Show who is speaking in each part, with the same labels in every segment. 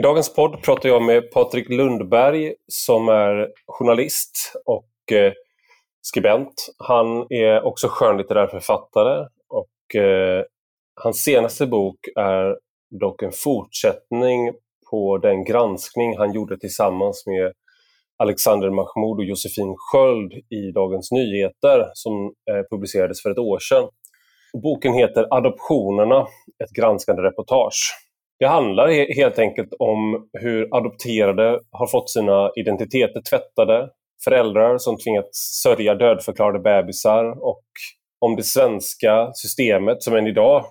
Speaker 1: I dagens podd pratar jag med Patrik Lundberg som är journalist och eh, skribent. Han är också skönlitterär författare och eh, hans senaste bok är dock en fortsättning på den granskning han gjorde tillsammans med Alexander Mahmoud och Josefin Sköld i Dagens Nyheter som eh, publicerades för ett år sedan. Boken heter Adoptionerna, ett granskande reportage. Det handlar helt enkelt om hur adopterade har fått sina identiteter tvättade, föräldrar som tvingats sörja dödförklarade bebisar och om det svenska systemet som än idag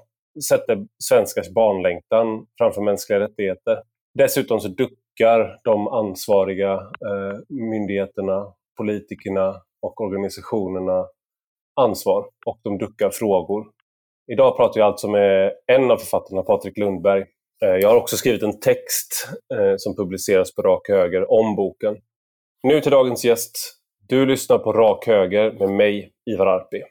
Speaker 1: sätter svenskars barnlängtan framför mänskliga rättigheter. Dessutom så duckar de ansvariga eh, myndigheterna, politikerna och organisationerna ansvar och de duckar frågor. Idag pratar jag alltså med en av författarna, Patrik Lundberg. Eh, jag har också skrivit en text eh, som publiceras på Rak Höger om boken. Nu till dagens gäst. Du lyssnar på Rak Höger med mig, Ivar Arpi.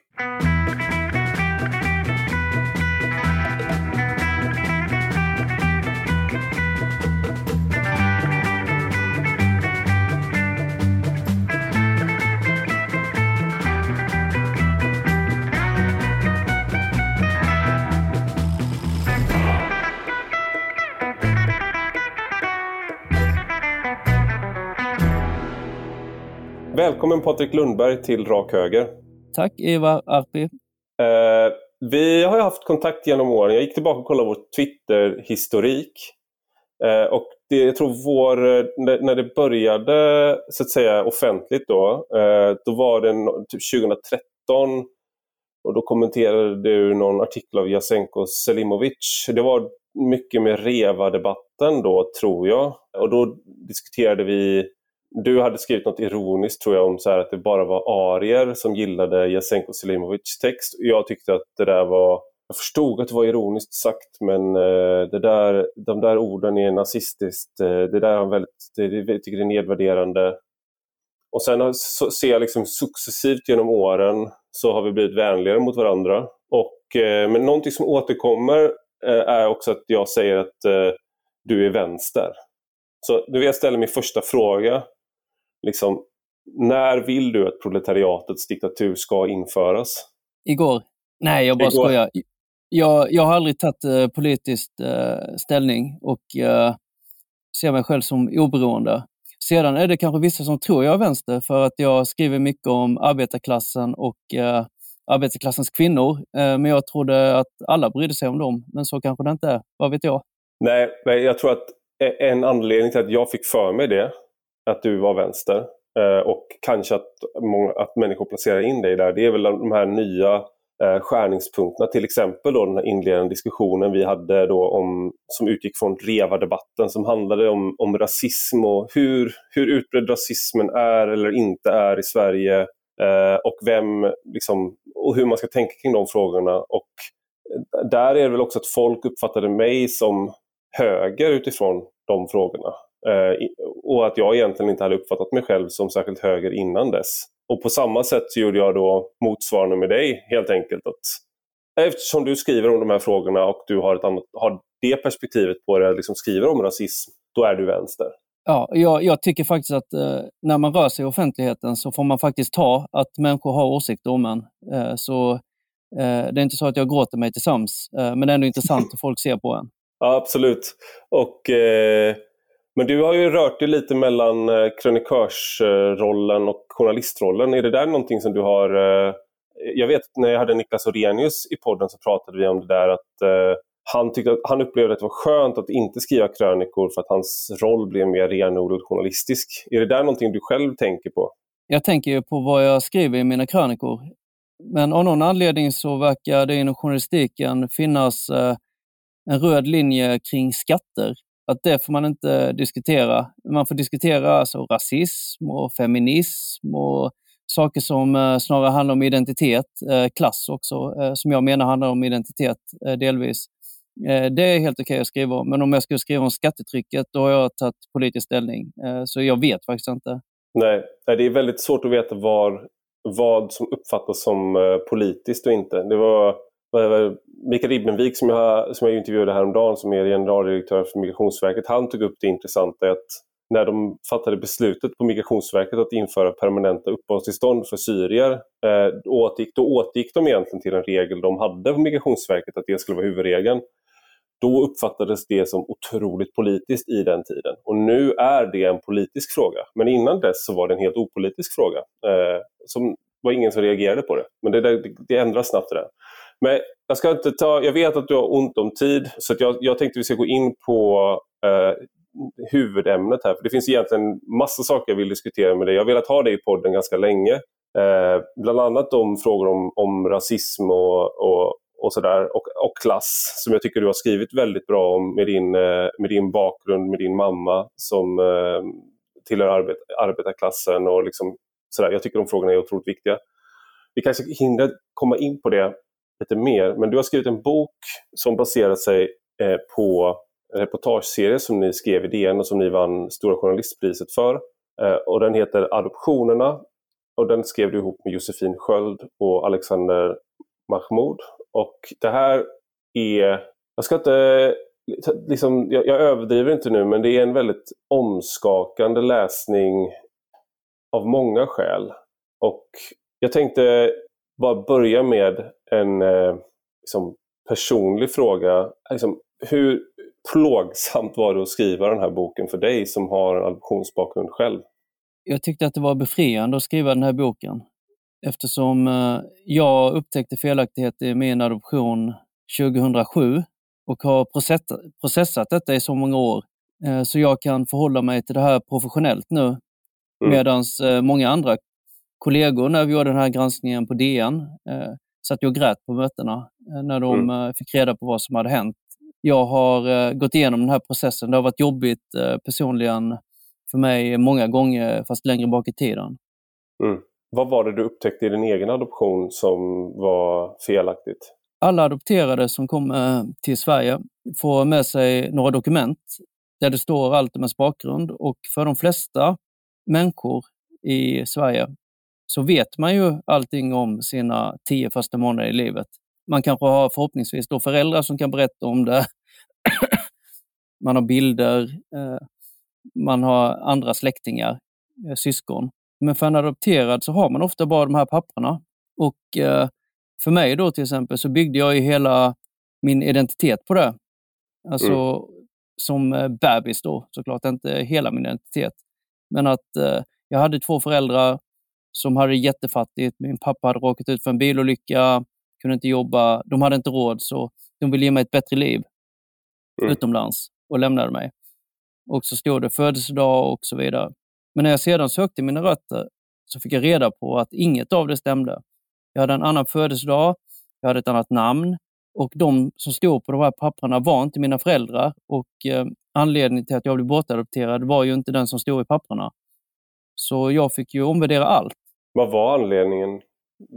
Speaker 1: Välkommen Patrik Lundberg till Rak Höger.
Speaker 2: Tack Eva Arpi.
Speaker 1: Eh, vi har haft kontakt genom åren. Jag gick tillbaka och kollade vår Twitter-historik. Eh, och det, jag tror vår, när det började så att säga offentligt då, eh, då var det typ 2013 och då kommenterade du någon artikel av Jasenko Selimovic. Det var mycket med REVA-debatten då, tror jag. Och då diskuterade vi du hade skrivit något ironiskt tror jag om så att det bara var arier som gillade Jasenko Selimovics text. Jag tyckte att det där var jag förstod att det var ironiskt sagt men eh, det där, de där orden är nazistiskt. Eh, det där är väldigt, det, jag tycker det är nedvärderande. Och sen så ser jag liksom successivt genom åren så har vi blivit vänligare mot varandra. Och, eh, men någonting som återkommer är också att jag säger att du är vänster. Så nu vill jag ställa min första fråga liksom, när vill du att proletariatets diktatur ska införas?
Speaker 2: Igår. Nej, jag bara Igår. skojar. Jag, jag har aldrig tagit uh, politiskt uh, ställning och uh, ser mig själv som oberoende. Sedan är det kanske vissa som tror jag är vänster för att jag skriver mycket om arbetarklassen och uh, arbetarklassens kvinnor. men jag trodde att alla brydde sig om dem, men så kanske det inte är. Vad vet jag?
Speaker 1: Nej, jag tror att en anledning till att jag fick för mig det att du var vänster. Eh, och kanske att, många, att människor placerar in dig där. Det är väl de här nya eh, skärningspunkterna. Till exempel då den här inledande diskussionen vi hade då om, som utgick från REVA-debatten som handlade om, om rasism och hur, hur utbredd rasismen är eller inte är i Sverige. Eh, och vem, liksom, och hur man ska tänka kring de frågorna. Och där är det väl också att folk uppfattade mig som höger utifrån de frågorna. Eh, och att jag egentligen inte hade uppfattat mig själv som särskilt höger innan dess. Och på samma sätt så gjorde jag då motsvarande med dig helt enkelt. Att eftersom du skriver om de här frågorna och du har, ett annat, har det perspektivet på det, liksom skriver om rasism, då är du vänster.
Speaker 2: Ja, jag, jag tycker faktiskt att eh, när man rör sig i offentligheten så får man faktiskt ta att människor har åsikter om en. Eh, så eh, det är inte så att jag gråter mig till sams, eh, men det är ändå intressant hur folk ser på en.
Speaker 1: Ja, absolut. Och eh, men du har ju rört dig lite mellan eh, krönikörsrollen och journalistrollen. Är det där någonting som du har... Eh, jag vet när jag hade Niklas Orenius i podden så pratade vi om det där att eh, han, tyckte att, han upplevde att det var skönt att inte skriva krönikor för att hans roll blev mer renodlad journalistisk. Är det där någonting du själv tänker på?
Speaker 2: Jag tänker ju på vad jag skriver i mina krönikor. Men av någon anledning så verkar det inom journalistiken finnas en röd linje kring skatter att det får man inte diskutera. Man får diskutera alltså rasism och feminism och saker som eh, snarare handlar om identitet, eh, klass också, eh, som jag menar handlar om identitet eh, delvis. Eh, det är helt okej okay att skriva om, men om jag skulle skriva om skattetrycket, då har jag tagit politisk ställning. Eh, så jag vet faktiskt inte.
Speaker 1: Nej, det är väldigt svårt att veta var, vad som uppfattas som politiskt och inte. Det var Mikael Ribbenvik som jag, som jag intervjuade häromdagen som är generaldirektör för Migrationsverket, han tog upp det intressanta att när de fattade beslutet på Migrationsverket att införa permanenta uppehållstillstånd för syrier, eh, återgick, då återgick de egentligen till en regel de hade på Migrationsverket, att det skulle vara huvudregeln. Då uppfattades det som otroligt politiskt i den tiden. Och nu är det en politisk fråga. Men innan dess så var det en helt opolitisk fråga. Eh, som var ingen som reagerade på det. Men det, det, det ändras snabbt det där. Men jag, ska inte ta, jag vet att du har ont om tid så jag, jag tänkte vi ska gå in på eh, huvudämnet här. För Det finns egentligen massa saker jag vill diskutera med dig. Jag har velat ha dig i podden ganska länge. Eh, bland annat om frågor om, om rasism och, och, och sådär och, och klass som jag tycker du har skrivit väldigt bra om med din, eh, med din bakgrund, med din mamma som eh, tillhör arbet, arbetarklassen och liksom sådär. Jag tycker de frågorna är otroligt viktiga. Vi kanske hinner komma in på det lite mer, men du har skrivit en bok som baserar sig eh, på en reportageserie som ni skrev i DN och som ni vann Stora Journalistpriset för. Eh, och den heter Adoptionerna och den skrev du ihop med Josefin Sköld och Alexander Mahmoud. Och det här är, jag ska inte, liksom, jag, jag överdriver inte nu, men det är en väldigt omskakande läsning av många skäl. Och jag tänkte bara börja med en eh, liksom, personlig fråga. Liksom, hur plågsamt var det att skriva den här boken för dig som har en adoptionsbakgrund själv?
Speaker 2: Jag tyckte att det var befriande att skriva den här boken eftersom eh, jag upptäckte felaktigheter i min adoption 2007 och har processat detta i så många år. Eh, så jag kan förhålla mig till det här professionellt nu. Mm. Medan eh, många andra kollegor när vi gjorde den här granskningen på DN satt och grät på mötena när de mm. fick reda på vad som hade hänt. Jag har gått igenom den här processen. Det har varit jobbigt personligen för mig många gånger, fast längre bak i tiden.
Speaker 1: Mm. Vad var det du upptäckte i din egen adoption som var felaktigt?
Speaker 2: Alla adopterade som kommer till Sverige får med sig några dokument där det står allt om ens bakgrund och för de flesta människor i Sverige så vet man ju allting om sina tio första månader i livet. Man kanske har förhoppningsvis då föräldrar som kan berätta om det. man har bilder, eh, man har andra släktingar, eh, syskon. Men för en adopterad så har man ofta bara de här papperna. Och eh, för mig då till exempel så byggde jag ju hela min identitet på det. Alltså mm. som bebis då såklart, inte hela min identitet. Men att jag hade två föräldrar som hade jättefattigt. Min pappa hade råkat ut för en bilolycka, kunde inte jobba, de hade inte råd så de ville ge mig ett bättre liv mm. utomlands och lämnade mig. Och så stod det födelsedag och så vidare. Men när jag sedan sökte mina rötter så fick jag reda på att inget av det stämde. Jag hade en annan födelsedag, jag hade ett annat namn och de som stod på de här papperna var inte mina föräldrar. Och eh, Anledningen till att jag blev bortadopterad var ju inte den som stod i papperna. Så jag fick ju omvärdera allt.
Speaker 1: Vad var anledningen?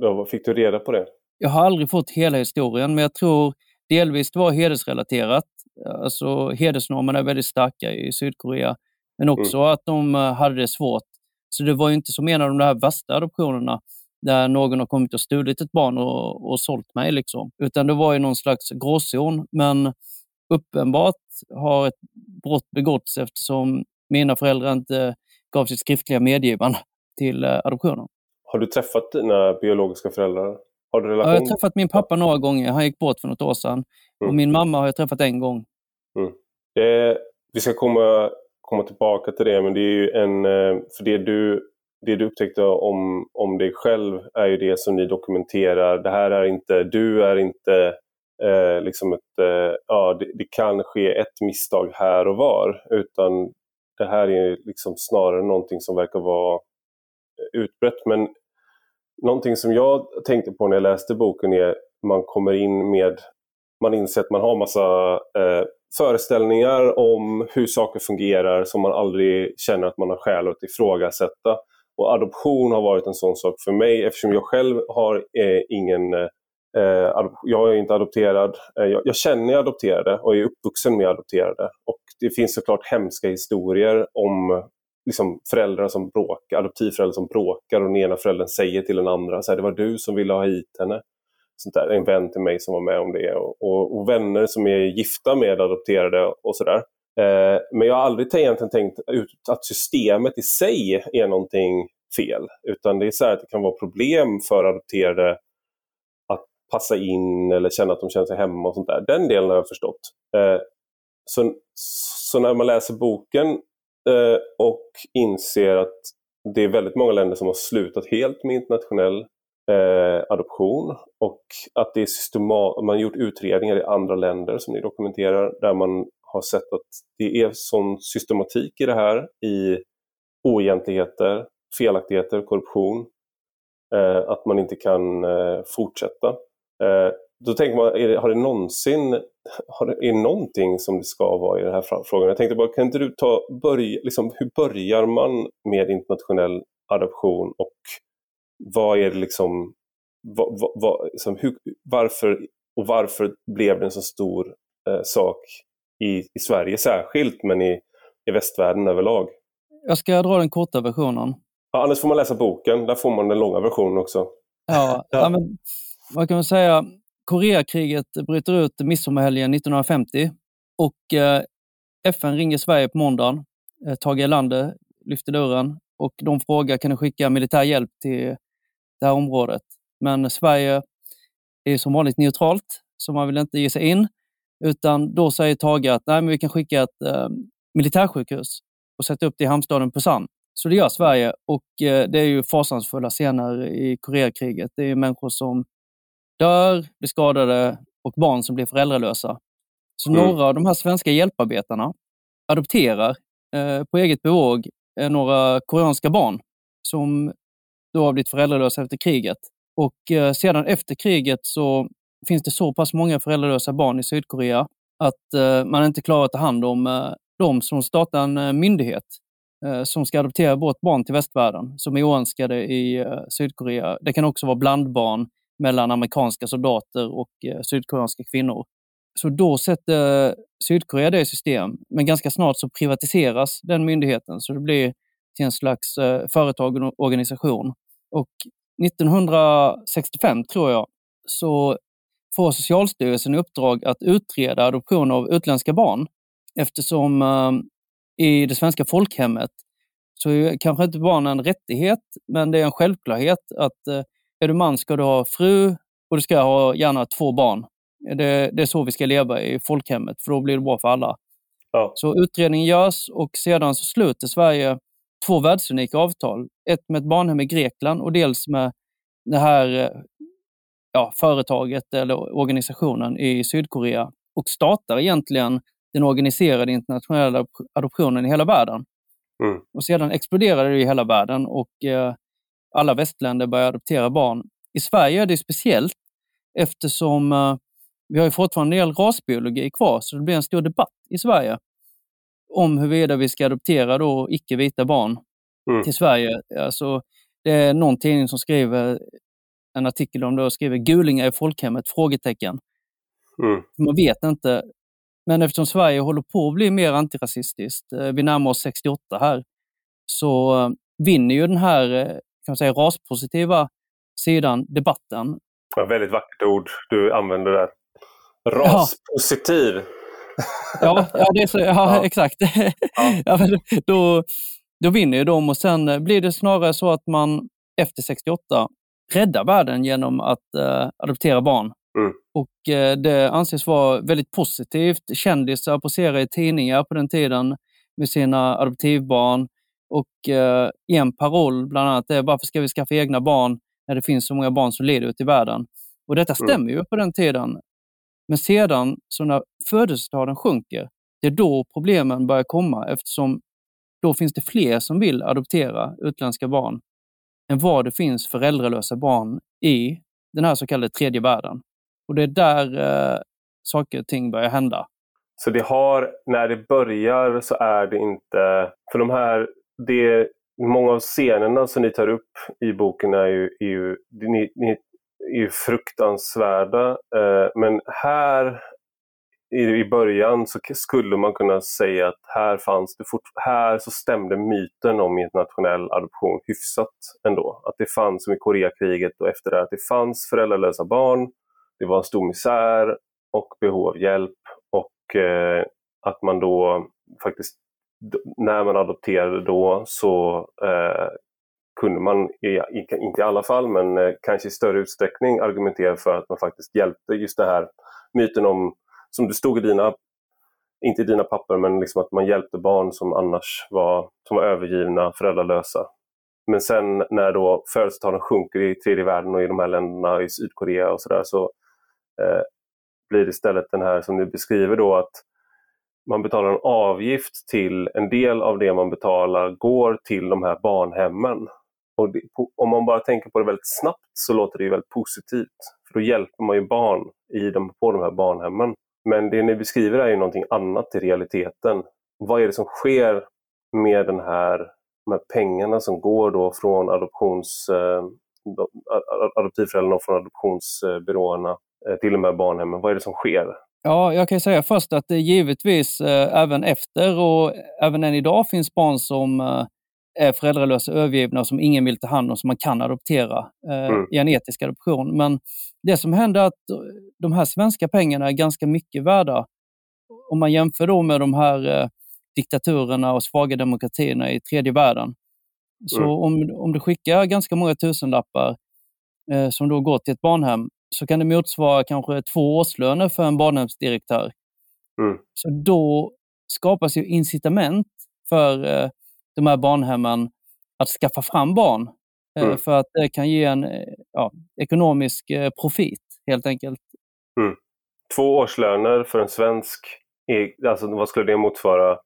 Speaker 1: Då fick du reda på det?
Speaker 2: Jag har aldrig fått hela historien, men jag tror delvis det var hedersrelaterat. Alltså hedersnormerna är väldigt starka i Sydkorea. Men mm. också mm. att de eh, hade det svårt. Så det var ju inte som en av de där värsta adoptionerna där någon har kommit och stulit ett barn och, och sålt mig. Liksom. Utan det var ju någon slags gråzon. Men uppenbart har ett brott begåtts eftersom mina föräldrar inte gav sitt skriftliga medgivande till eh, adoptionen.
Speaker 1: Har du träffat dina biologiska föräldrar? Har du relation?
Speaker 2: Jag har träffat min pappa några gånger. Han gick bort för något år sedan. Mm. Och min mamma har jag träffat en gång.
Speaker 1: Mm. Det, vi ska komma komma tillbaka till det, men det är ju en, eh, för det du, det du upptäckte om, om dig själv är ju det som ni dokumenterar. Det här är inte, du är inte eh, liksom ett, eh, ja det, det, kan ske ett misstag här och var, utan det här är liksom snarare någonting som verkar vara eh, utbrett. Men någonting som jag tänkte på när jag läste boken är man kommer in med, man inser att man har massa eh, föreställningar om hur saker fungerar som man aldrig känner att man har skäl att ifrågasätta. Och adoption har varit en sån sak för mig eftersom jag själv har eh, ingen eh, Eh, jag är inte adopterad. Eh, jag, jag känner adopterade och är uppvuxen med adopterade. Och det finns såklart hemska historier om liksom, föräldrar som bråkar, adoptivföräldrar som bråkar och den ena föräldern säger till den andra så här, det var du som ville ha hit henne. sånt där. En vän till mig som var med om det och, och, och vänner som är gifta med adopterade och sådär. Eh, men jag har aldrig egentligen tänkt ut att systemet i sig är någonting fel. Utan det är så att det kan vara problem för adopterade passa in eller känna att de känner sig hemma och sånt där. Den delen har jag förstått. Eh, så, så när man läser boken eh, och inser att det är väldigt många länder som har slutat helt med internationell eh, adoption och att det är systemat man har gjort utredningar i andra länder som ni dokumenterar där man har sett att det är sån systematik i det här i oegentligheter, felaktigheter, korruption, eh, att man inte kan eh, fortsätta. Eh, då tänker man, det, har det någonsin, har det, är det någonting som det ska vara i den här frågan? Jag tänkte bara, kan inte du ta, börja, liksom, hur börjar man med internationell adoption och vad är det liksom, vad, vad, vad, liksom hur, varför och varför blev det en så stor eh, sak i, i Sverige särskilt, men i, i västvärlden överlag?
Speaker 2: Jag ska dra den korta versionen.
Speaker 1: Ja, annars får man läsa boken, där får man den långa versionen också.
Speaker 2: Ja, ja. ja men, vad kan man säga? Koreakriget bryter ut midsommarhelgen 1950 och eh, FN ringer Sverige på måndagen. Eh, Tage Erlander lyfter dörren och de frågar kan du skicka militär hjälp till det här området. Men Sverige är som vanligt neutralt, så man vill inte ge sig in. Utan då säger Tage att Nej, men vi kan skicka ett eh, militärsjukhus och sätta upp det i hamnstaden Pusan. Så det gör Sverige och eh, det är ju fasansfulla scener i Koreakriget. Det är människor som dör, blir skadade och barn som blir föräldralösa. Så mm. några av de här svenska hjälparbetarna adopterar eh, på eget bevåg eh, några koreanska barn som då har blivit föräldralösa efter kriget. Och eh, sedan efter kriget så finns det så pass många föräldralösa barn i Sydkorea att eh, man inte klarar att ta hand om eh, dem som startar en eh, myndighet som ska adoptera bort barn till västvärlden som är oönskade i Sydkorea. Det kan också vara blandbarn mellan amerikanska soldater och eh, sydkoreanska kvinnor. Så då sätter Sydkorea det i system, men ganska snart så privatiseras den myndigheten så det blir till en slags eh, företag och organisation. Och 1965, tror jag, så får Socialstyrelsen i uppdrag att utreda adoption av utländska barn eftersom eh, i det svenska folkhemmet så är kanske inte barn en rättighet, men det är en självklarhet att eh, är du man ska du ha fru och du ska ha gärna två barn. Det, det är så vi ska leva i folkhemmet, för då blir det bra för alla. Ja. Så utredningen görs och sedan så sluter Sverige två världsunika avtal. Ett med ett barnhem i Grekland och dels med det här ja, företaget eller organisationen i Sydkorea och startar egentligen den organiserade internationella adoptionen i hela världen. Mm. Och sedan exploderade det i hela världen och eh, alla västländer börjar adoptera barn. I Sverige är det speciellt eftersom uh, vi har ju fortfarande en del rasbiologi kvar, så det blir en stor debatt i Sverige om huruvida vi ska adoptera då icke-vita barn mm. till Sverige. Alltså, det är någon tidning som skriver en artikel om det och skriver gulingar i folkhemmet? Frågetecken. Mm. Man vet inte. Men eftersom Sverige håller på att bli mer antirasistiskt, eh, vi närmar oss 68 här, så eh, vinner ju den här kan man säga, raspositiva sidan debatten.
Speaker 1: Ja, väldigt vackert ord du använder där. Raspositiv.
Speaker 2: Ja, ja, det är så, ja, ja. exakt. Ja. då, då vinner ju de och sen blir det snarare så att man efter 68 räddar världen genom att eh, adoptera barn. Mm. Och eh, Det anses vara väldigt positivt. Kändisar poserar i tidningar på den tiden med sina adoptivbarn. Och eh, en paroll bland annat är varför ska vi skaffa egna barn när det finns så många barn som lider ute i världen? Och detta mm. stämmer mm. ju på den tiden. Men sedan, så när födelsetalen sjunker, det är då problemen börjar komma eftersom då finns det fler som vill adoptera utländska barn än vad det finns föräldralösa barn i den här så kallade tredje världen. Och det är där eh, saker och ting börjar hända.
Speaker 1: Så det har, när det börjar så är det inte, för de här det, många av scenerna som ni tar upp i boken är ju, är ju, ni, ni, är ju fruktansvärda. Eh, men här i, i början så skulle man kunna säga att här fanns det fort, här så stämde myten om internationell adoption hyfsat ändå. Att det fanns, som i Koreakriget och efter det, att det fanns föräldralösa barn det var en stor misär och behov av hjälp och eh, att man då faktiskt, när man adopterade då så eh, kunde man, inte i alla fall, men eh, kanske i större utsträckning argumentera för att man faktiskt hjälpte just det här myten om, som det stod i dina, inte i dina papper, men liksom att man hjälpte barn som annars var, som var övergivna, föräldralösa. Men sen när då födelsetalen sjunker i tredje världen och i de här länderna, i Sydkorea och sådär, så eh, blir det istället den här som du beskriver då att man betalar en avgift till, en del av det man betalar går till de här barnhemmen. Och det, om man bara tänker på det väldigt snabbt så låter det väldigt positivt. För då hjälper man ju barn i de, på de här barnhemmen. Men det ni beskriver är ju någonting annat i realiteten. Vad är det som sker med den här, de här pengarna som går då från adoptions, eh, adoptivföräldrarna och från adoptionsbyråerna eh, till de här barnhemmen? Vad är det som sker?
Speaker 2: Ja, jag kan säga först att det givetvis eh, även efter och även än idag finns barn som eh, är föräldralösa, övergivna och som ingen vill ta hand om, som man kan adoptera eh, mm. i en etisk adoption. Men det som händer är att de här svenska pengarna är ganska mycket värda. Om man jämför då med de här eh, diktaturerna och svaga demokratierna i tredje världen. Så mm. om, om du skickar ganska många tusenlappar eh, som då går till ett barnhem så kan det motsvara kanske två årslöner för en barnhemsdirektör. Mm. Så då skapas ju incitament för eh, de här barnhemmen att skaffa fram barn. Eh, mm. För att det kan ge en eh, ja, ekonomisk eh, profit helt enkelt.
Speaker 1: Mm. Två årslöner för en svensk, alltså vad skulle det motsvara?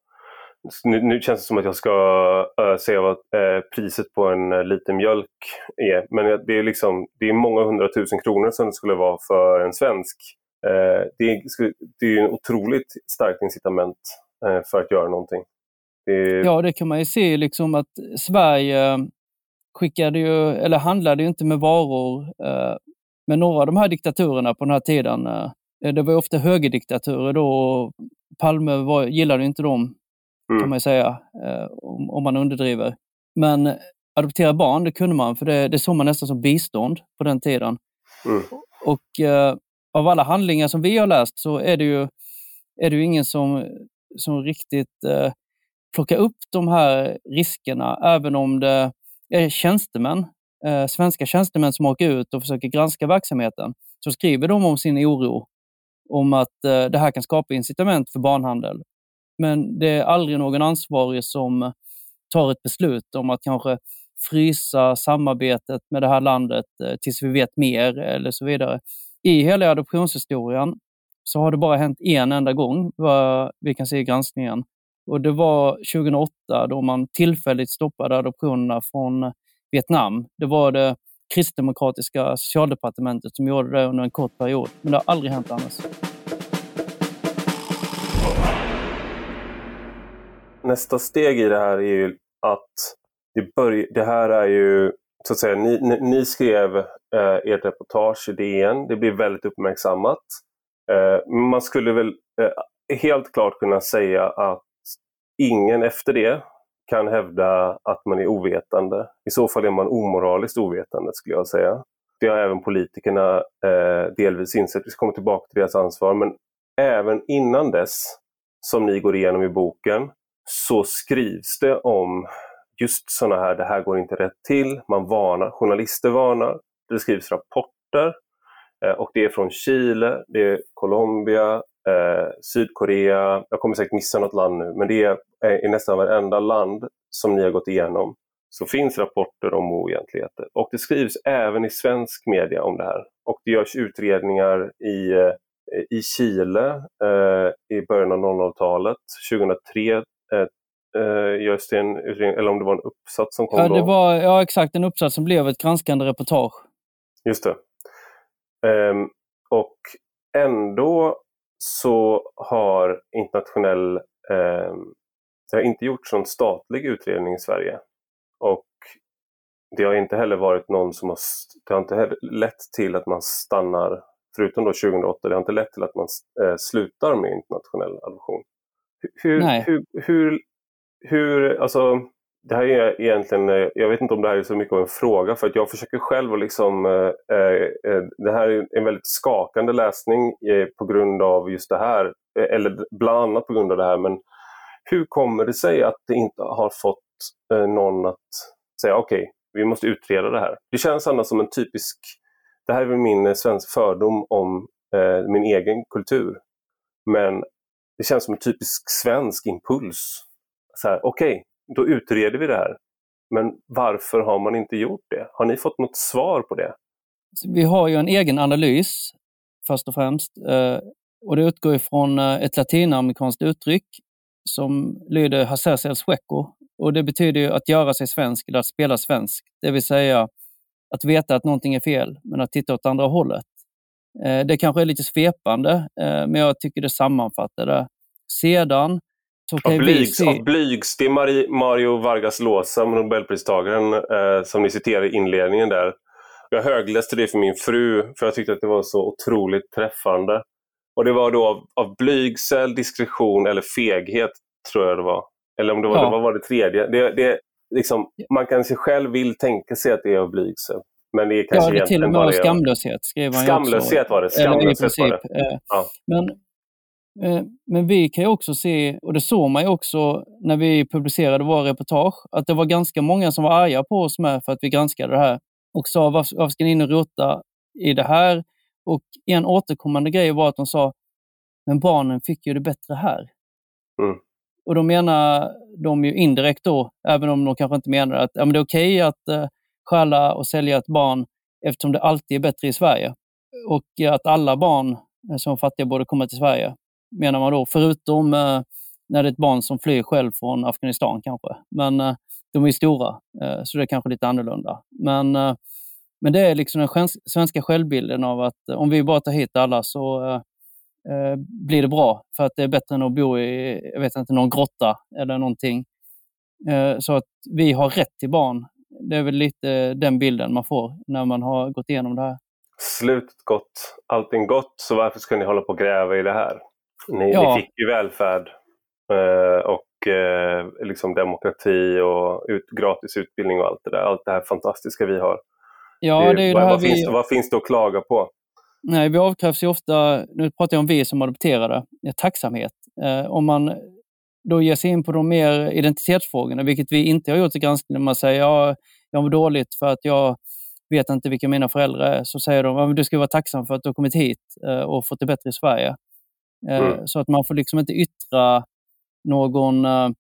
Speaker 1: Nu, nu känns det som att jag ska äh, säga vad äh, priset på en äh, liter mjölk är. Men det är, liksom, det är många hundratusen kronor som det skulle vara för en svensk. det, är, det är en otroligt starkt incitament för att göra någonting.
Speaker 2: Det... Ja, det kan man ju se liksom att Sverige skickade ju, eller handlade ju inte med varor med några av de här diktaturerna på den här tiden. Det var ofta högerdiktaturer då och Palme var, gillade inte dem, mm. kan man säga, eh, om, om, man underdriver. Men adoptera barn, det kunde man, för det, det såg man nästan som bistånd på den tiden. Mm. Och eh, av alla handlingar som vi har läst så är det ju, är det ju ingen som, som riktigt eh, plocka upp de här riskerna, även om det är tjänstemän, eh, svenska tjänstemän som åker ut och försöker granska verksamheten, så skriver de om sin oro om att eh, det här kan skapa incitament för barnhandel. Men det är aldrig någon ansvarig som tar ett beslut om att kanske frysa samarbetet med det här landet eh, tills vi vet mer eller så vidare. I hela adoptionshistorien så har det bara hänt en enda gång, vad vi kan se i granskningen. Och det var 2008 då man tillfälligt stoppade adoptionerna från Vietnam. Det var det kristdemokratiska socialdepartementet som gjorde det under en kort period. Men det har aldrig hänt annars.
Speaker 1: Nästa steg i det här är ju att det, börj- det här är ju så att säga, ni, ni, ni skrev eh, ert reportage i DN, det blev väldigt uppmärksammat. Eh, man skulle väl eh, helt klart kunna säga att ingen efter det kan hävda att man är ovetande. I så fall är man omoraliskt ovetande skulle jag säga. Det har även politikerna eh, delvis insett. Vi ska komma tillbaka till deras ansvar. Men även innan dess, som ni går igenom i boken, så skrivs det om just sådana här, det här går inte rätt till. Man varnar, journalister varnar. Det skrivs rapporter. Eh, och det är från Chile, det är Colombia, eh, Sydkorea, jag kommer säkert missa något land nu, men det är eh, i nästan varenda land som ni har gått igenom så finns rapporter om oegentligheter. Och det skrivs även i svensk media om det här. Och det görs utredningar i, eh, i Chile eh, i början av 00-talet. 2003 eh, eh, görs det en utredning, eller om det var en uppsats som kom
Speaker 2: ja,
Speaker 1: det
Speaker 2: då. Var, ja, exakt. En uppsats som blev ett granskande reportage.
Speaker 1: Just det. Um, och ändå så har internationell eh, det har inte gjorts någon statlig utredning i Sverige. Och det har inte heller varit någon som har, det har inte lett till att man stannar, förutom då 2008, det har inte lett till att man eh, slutar med internationell adoption. Hur, hur, hur, hur, alltså, det här är egentligen, eh, jag vet inte om det här är så mycket av en fråga för att jag försöker själv att liksom, eh, eh, det här är en väldigt skakande läsning eh, på grund av just det här, eh, eller bland annat på grund av det här, men hur kommer det sig att det inte har fått eh, någon att säga okej, okay, vi måste utreda det här. Det känns annars som en typisk, det här är väl min svensk fördom om min egen kultur, men det känns som en typisk svensk impuls. Okej, okay, då utreder vi det här. Men varför har man inte gjort det? Har ni fått något svar på det?
Speaker 2: Alltså, vi har ju en egen analys först och främst. Eh, och det utgår ifrån eh, ett latinamerikanskt uttryck som lyder hacerse el sueco. Och det betyder ju att göra sig svensk eller att spela svensk. Det vill säga att veta att någonting är fel, men att titta åt andra hållet. Eh, det kanske är lite svepande, men jag tycker det sammanfattar det. Sedan
Speaker 1: så av, blygs, se... av blygs, det är Mario Vargas Llosa, nobelpristagaren, eh, som ni citerar i inledningen där. Jag högläste det för min fru, för jag tyckte att det var så otroligt träffande. Och det var då av, av blygsel, diskretion eller feghet, tror jag det var. Eller om det var, ja. det, var det tredje. Det, det, liksom, man kanske själv vill tänka sig att det är av blygsel. Men det är kanske
Speaker 2: ja, det till och med skamlöshet skrev han
Speaker 1: Skamlöshet
Speaker 2: också.
Speaker 1: var det. Skamlöshet var det.
Speaker 2: Eh, ja. Men Eh, men vi kan ju också se, och det såg man ju också när vi publicerade våra reportage, att det var ganska många som var arga på oss med för att vi granskade det här och sa varför, varför ska ni in och rota i det här? Och en återkommande grej var att de sa, men barnen fick ju det bättre här. Mm. Och då menar de ju indirekt då, även om de kanske inte menar att ja, men det är okej okay att uh, stjäla och sälja ett barn eftersom det alltid är bättre i Sverige. Och eh, att alla barn eh, som är fattiga borde komma till Sverige menar man då, förutom eh, när det är ett barn som flyr själv från Afghanistan kanske. Men de är stora, så det är kanske lite annorlunda. Men, men det är liksom den svenska självbilden av att om vi bara tar hit alla så blir det bra. För att det är bättre än att bo i, jag vet inte, någon grotta eller någonting. så att vi har rätt till barn. Det är väl lite den bilden man får när man har gått igenom det här.
Speaker 1: Slutet gott, allting gott, så varför ska ni hålla på och gräva i det här? Ni, ja. ni fick ju välfärd eh, och eh, liksom demokrati och ut, gratis utbildning och allt det där. Allt det här fantastiska vi har.
Speaker 2: Ja, det, är vad,
Speaker 1: vad,
Speaker 2: vi...
Speaker 1: finns, vad finns det att klaga på?
Speaker 2: Nej, vi avkrävs ju ofta, nu pratar jag om vi som adopterade, tacksamhet. Eh, om man då ger sig in på de mer identitetsfrågorna, vilket vi inte har gjort i granskningen, man säger ja, jag mår dåligt för att jag vet inte vilka mina föräldrar är, så säger de att du ska vara tacksam för att du har kommit hit eh, och fått det bättre i Sverige. Eh, mm. Så att man får liksom inte yttra någon uh,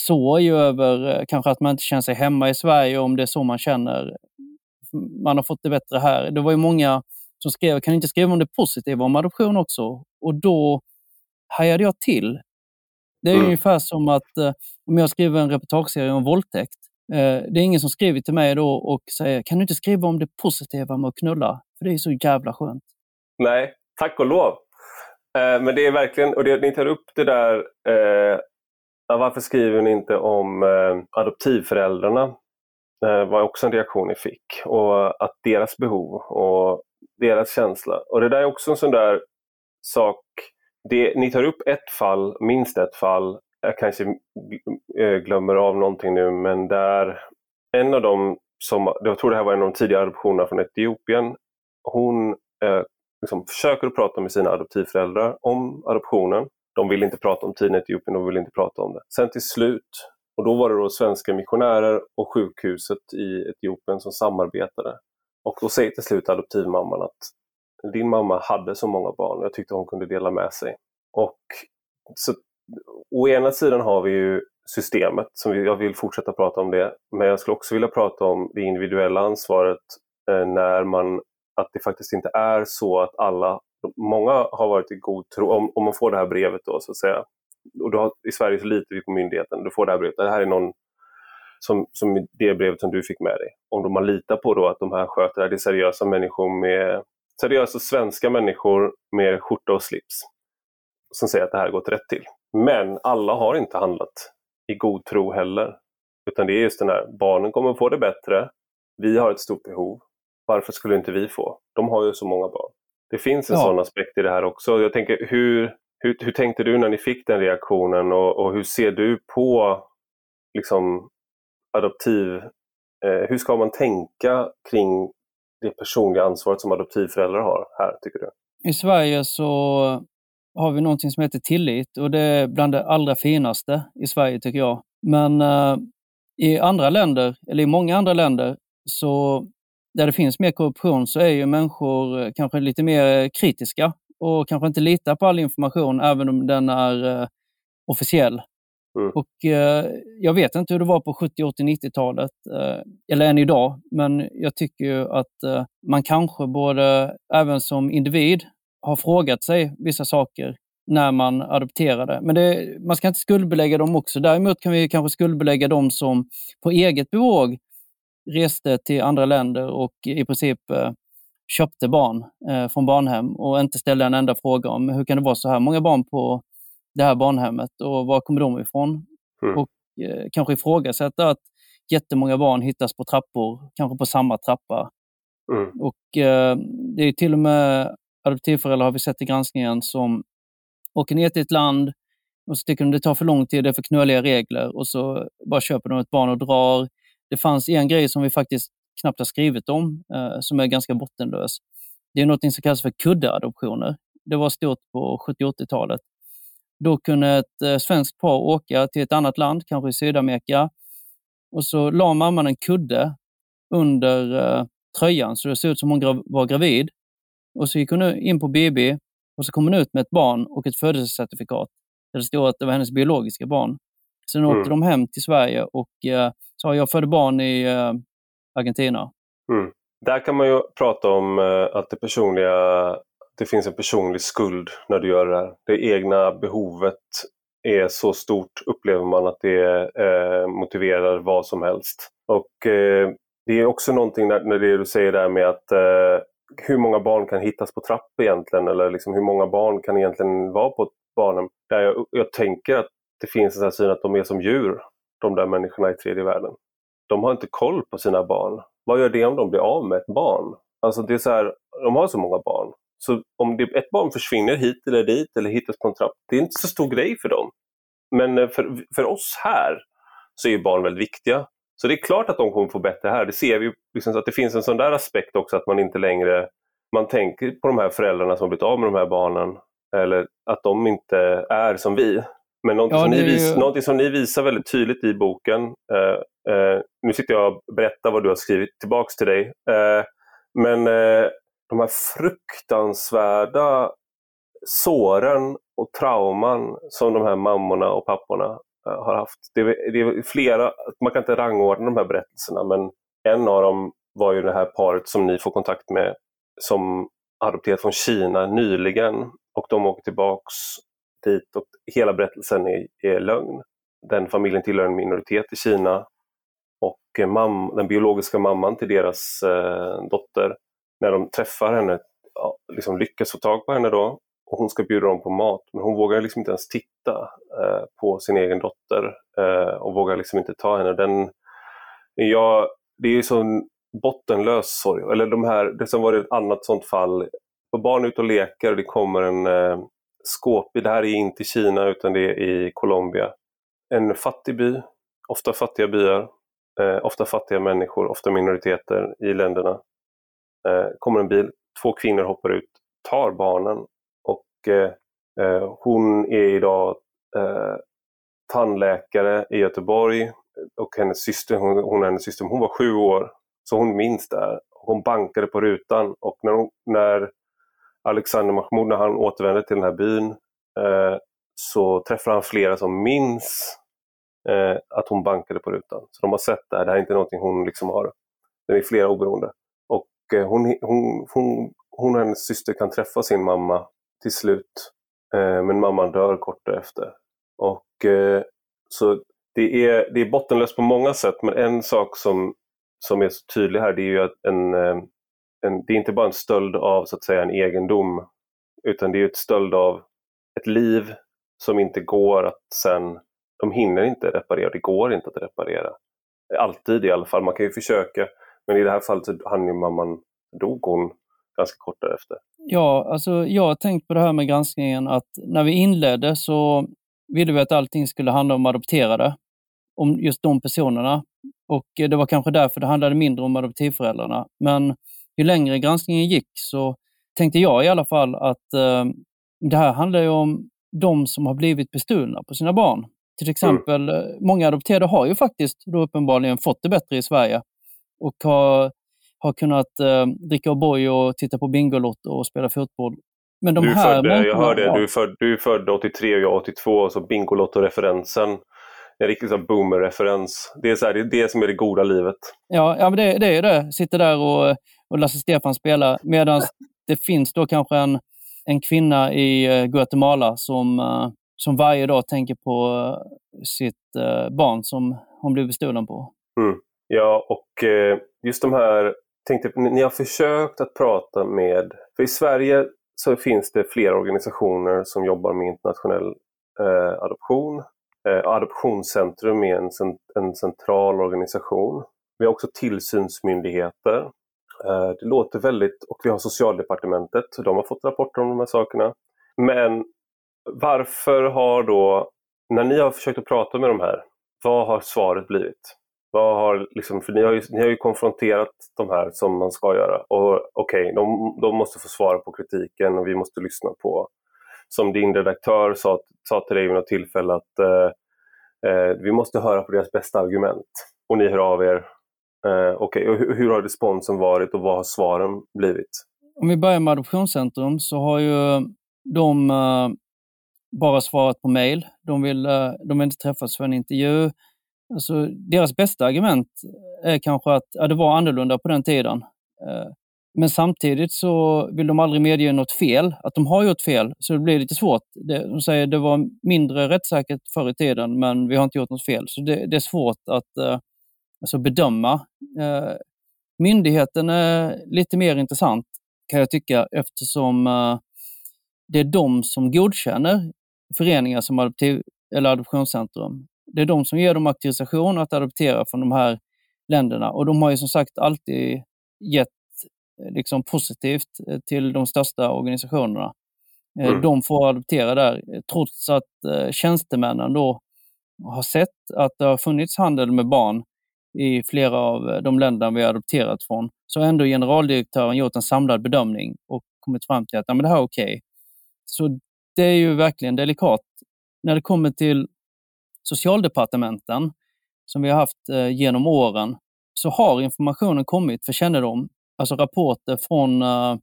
Speaker 2: sorg över kanske att man inte känner sig hemma i Sverige om det är så man känner. Man har fått det bättre här. Det var ju många som skrev, kan inte skriva om det positiva om adoption också? Och då hajade jag till. Det är mm. ungefär som att uh, om jag skriver en reportageserie om våldtäkt. det är ingen som skriver till mig då och säger, kan du inte skriva om det positiva med att knulla? För det är så jävla skönt.
Speaker 1: Nej, tack och lov. Eh, men det är verkligen, och det, ni tar upp det där, eh, varför skriver ni inte om eh, adoptivföräldrarna? Eh, var också en reaktion ni fick. Och att deras behov och deras känsla. Och det där är också en sån där sak, det, ni tar upp ett fall, minst ett fall, jag kanske eh, glömmer av någonting nu, men där en av dem som, jag tror det här var en av de tidiga adoptionerna från Etiopien, hon eh, liksom försöker att prata med sina adoptivföräldrar om adoptionen. De vill inte prata om tiden i Etiopien, de vill inte prata om det. Sen till slut, och då var det då svenska missionärer och sjukhuset i Etiopien som samarbetade. Och då säger till slut adoptivmamman att din mamma hade så många barn, jag tyckte hon kunde dela med sig. Och så, Å ena sidan har vi ju systemet, som vi, jag vill fortsätta prata om det, men jag skulle också vilja prata om det individuella ansvaret eh, när man att det faktiskt inte är så att alla, många har varit i god tro, om, om man får det här brevet då så att säga, och då, har, i Sverige så litar vi på myndigheten, du får det här brevet, det här är någon som, som det brevet som du fick med dig. Om man litar på då att de här sköter det, det är seriösa människor med seriösa svenska människor med skjorta och slips som säger att det här gått rätt till. Men alla har inte handlat i god tro heller. Utan det är just den här, barnen kommer få det bättre, vi har ett stort behov, varför skulle inte vi få? De har ju så många barn. Det finns en ja. sån aspekt i det här också. Jag tänker, hur, hur, hur tänkte du när ni fick den reaktionen och, och hur ser du på liksom, adoptiv... Eh, hur ska man tänka kring det personliga ansvaret som adoptivföräldrar har här, tycker du?
Speaker 2: I Sverige så har vi någonting som heter tillit och det är bland det allra finaste i Sverige tycker jag. Men eh, i andra länder, eller i många andra länder, så där det finns mer korruption så är ju människor eh, kanske lite mer kritiska och kanske inte litar på all information även om den är eh, officiell. Mm. Och eh, Jag vet inte hur det var på 70, 80, 90-talet, eh, eller än idag, men jag tycker ju att eh, man kanske borde, även som individ, ha frågat sig vissa saker när man adopterade. Men det, man ska inte skuldbelägga dem också. Däremot kan vi kanske skuldbelägga dem som på eget bevåg reste till andra länder och i princip eh, köpte barn eh, från barnhem och inte ställde en enda fråga om hur kan det vara så här många barn på det här barnhemmet och var kommer de ifrån? Mm. Och eh, kanske ifrågasätta att jättemånga barn hittas på trappor, kanske på samma trappa. Mm. Och eh, Det är till och med adoptivföräldrar har vi sett i granskningen som åker ner till ett land och så tycker de det tar för lång tid, det är för knöliga regler och så bara köper de ett barn och drar. Det fanns en grej som vi faktiskt knappt har skrivit om, eh, som är ganska bottenlös. Det är något som kallas för kuddeadoptioner. Det var stort på 70 80-talet. Då kunde ett eh, svenskt par åka till ett annat land, kanske i Sydamerika, och så la mamman en kudde under eh, tröjan så det såg ut som hon var gravid. Och så gick hon in på BB och så kom hon ut med ett barn och ett födelsecertifikat där det stod att det var hennes biologiska barn. Sen mm. åkte de hem till Sverige och eh, sa jag födde barn i eh, Argentina.
Speaker 1: Mm. Där kan man ju prata om eh, att det personliga det finns en personlig skuld när du gör det här. Det egna behovet är så stort, upplever man, att det eh, motiverar vad som helst. Och eh, Det är också någonting när, när det du säger där med att eh, hur många barn kan hittas på trapp egentligen? Eller liksom hur många barn kan egentligen vara på ett barnhem? Där jag, jag tänker att det finns en sån syn att de är som djur, de där människorna i tredje världen. De har inte koll på sina barn. Vad gör det om de blir av med ett barn? Alltså det är så här, de har så många barn. Så om det, ett barn försvinner hit eller dit eller hittas på en trapp, det är inte så stor grej för dem. Men eh, för, för oss här så är barn väldigt viktiga. Så det är klart att de kommer få bättre här. Det ser vi liksom, att det finns en sån där aspekt också att man inte längre man tänker på de här föräldrarna som blivit av med de här barnen eller att de inte är som vi. Men någonting, ja, som, ni vis, någonting som ni visar väldigt tydligt i boken, eh, eh, nu sitter jag och berättar vad du har skrivit tillbaks till dig, eh, men eh, de här fruktansvärda såren och trauman som de här mammorna och papporna eh, har haft. Det är, det är flera, man kan inte rangordna de här berättelserna men en av dem var ju det här paret som ni får kontakt med som adopterat från Kina nyligen och de åker tillbaks dit och hela berättelsen är, är lögn. Den familjen tillhör en minoritet i Kina och mam, den biologiska mamman till deras eh, dotter när de träffar henne, ja, liksom lyckas få tag på henne då och hon ska bjuda dem på mat men hon vågar liksom inte ens titta eh, på sin egen dotter eh, och vågar liksom inte ta henne. Den, ja, det är sån bottenlös sorg. Eller de här, det som var ett annat sånt fall, på barn ute och leker och det kommer en eh, skåpbil, det här är inte Kina utan det är i Colombia. En fattig by, ofta fattiga byar, eh, ofta fattiga människor, ofta minoriteter i länderna eh, kommer en bil, två kvinnor hoppar ut, tar barnen och eh, eh, hon är idag eh, tandläkare i Göteborg och hennes syster, hon, hon och hennes syster, hon var sju år, så hon minns det Hon bankade på rutan och när, hon, när Alexander Mahmoud, när han återvände till den här byn, eh, så träffar han flera som minns eh, att hon bankade på rutan. Så de har sett det här, det här är inte någonting hon liksom har. Det är flera oberoende. Eh, hon, hon, hon, hon och hennes syster kan träffa sin mamma till slut. Eh, men mamman dör kort därefter. Och, eh, så det är, det är bottenlöst på många sätt men en sak som, som är så tydlig här det är ju att en, eh, en, det är inte bara en stöld av så att säga en egendom utan det är ett stöld av ett liv som inte går att sen, de hinner inte reparera, det går inte att reparera. Alltid i alla fall, man kan ju försöka men i det här fallet så hann ju mamman, dog hon ganska kort därefter.
Speaker 2: Ja, alltså jag har tänkt på det här med granskningen att när vi inledde så ville vi att allting skulle handla om adopterade, om just de personerna. Och det var kanske därför det handlade mindre om adoptivföräldrarna. Men ju längre granskningen gick så tänkte jag i alla fall att eh, det här handlar ju om de som har blivit bestulna på sina barn. Till exempel, mm. många adopterade har ju faktiskt då uppenbarligen fått det bättre i Sverige och har, har kunnat eh, dricka O'boy och titta på Bingolotto och spela fotboll.
Speaker 1: Men de du här födde, jag hörde, ja. du, är född, du är född 83 och jag 82, så Bingolotto-referensen en riktig boomer-referens. Det är, så här, det är det som är det goda livet.
Speaker 2: Ja, ja men det, det är det. Sitter där och, och Lasse Stefan spelar. Medan det finns då kanske en, en kvinna i eh, Guatemala som, uh, som varje dag tänker på sitt barn som hon blev bestulen på.
Speaker 1: Mm. Ja, och eh, just de här, tänkte, ni har försökt att prata med, för i Sverige så finns det flera organisationer som jobbar med internationell eh, adoption Eh, Adoptionscentrum är en, en central organisation. Vi har också tillsynsmyndigheter. Eh, det låter väldigt, och vi har Socialdepartementet, de har fått rapporter om de här sakerna. Men varför har då, när ni har försökt att prata med de här, vad har svaret blivit? Vad har, liksom, för ni har, ju, ni har ju konfronterat de här som man ska göra. Och Okej, okay, de, de måste få svara på kritiken och vi måste lyssna på som din redaktör sa, sa till dig vid något tillfälle att eh, eh, vi måste höra på deras bästa argument. Och ni hör av er. Eh, okay. hur, hur har responsen varit och vad har svaren blivit?
Speaker 2: Om vi börjar med Adoptionscentrum så har ju de eh, bara svarat på mejl. De vill, eh, de vill inte träffas för en intervju. Alltså, deras bästa argument eh, är kanske att ja, det var annorlunda på den tiden. Eh, men samtidigt så vill de aldrig medge något fel, att de har gjort fel, så det blir lite svårt. De säger att det var mindre rättssäkert förr i tiden, men vi har inte gjort något fel. Så det, det är svårt att eh, alltså bedöma. Myndigheten är lite mer intressant, kan jag tycka, eftersom det är de som godkänner föreningar som adoptiv, eller Adoptionscentrum. Det är de som ger dem auktorisation att adoptera från de här länderna och de har ju som sagt alltid gett Eh, liksom positivt eh, till de största organisationerna. Eh, mm. De får adoptera där, trots att tjänstemännen då har sett att det har funnits handel med barn i flera av de länder vi har adopterat från, så har ändå generaldirektören gjort en samlad bedömning och kommit fram till att ja, men det här är okej. Okay. Så det är ju verkligen delikat. När det kommer till socialdepartementen, som vi har haft eh, genom åren, så har informationen kommit för kännedom alltså rapporter från uh,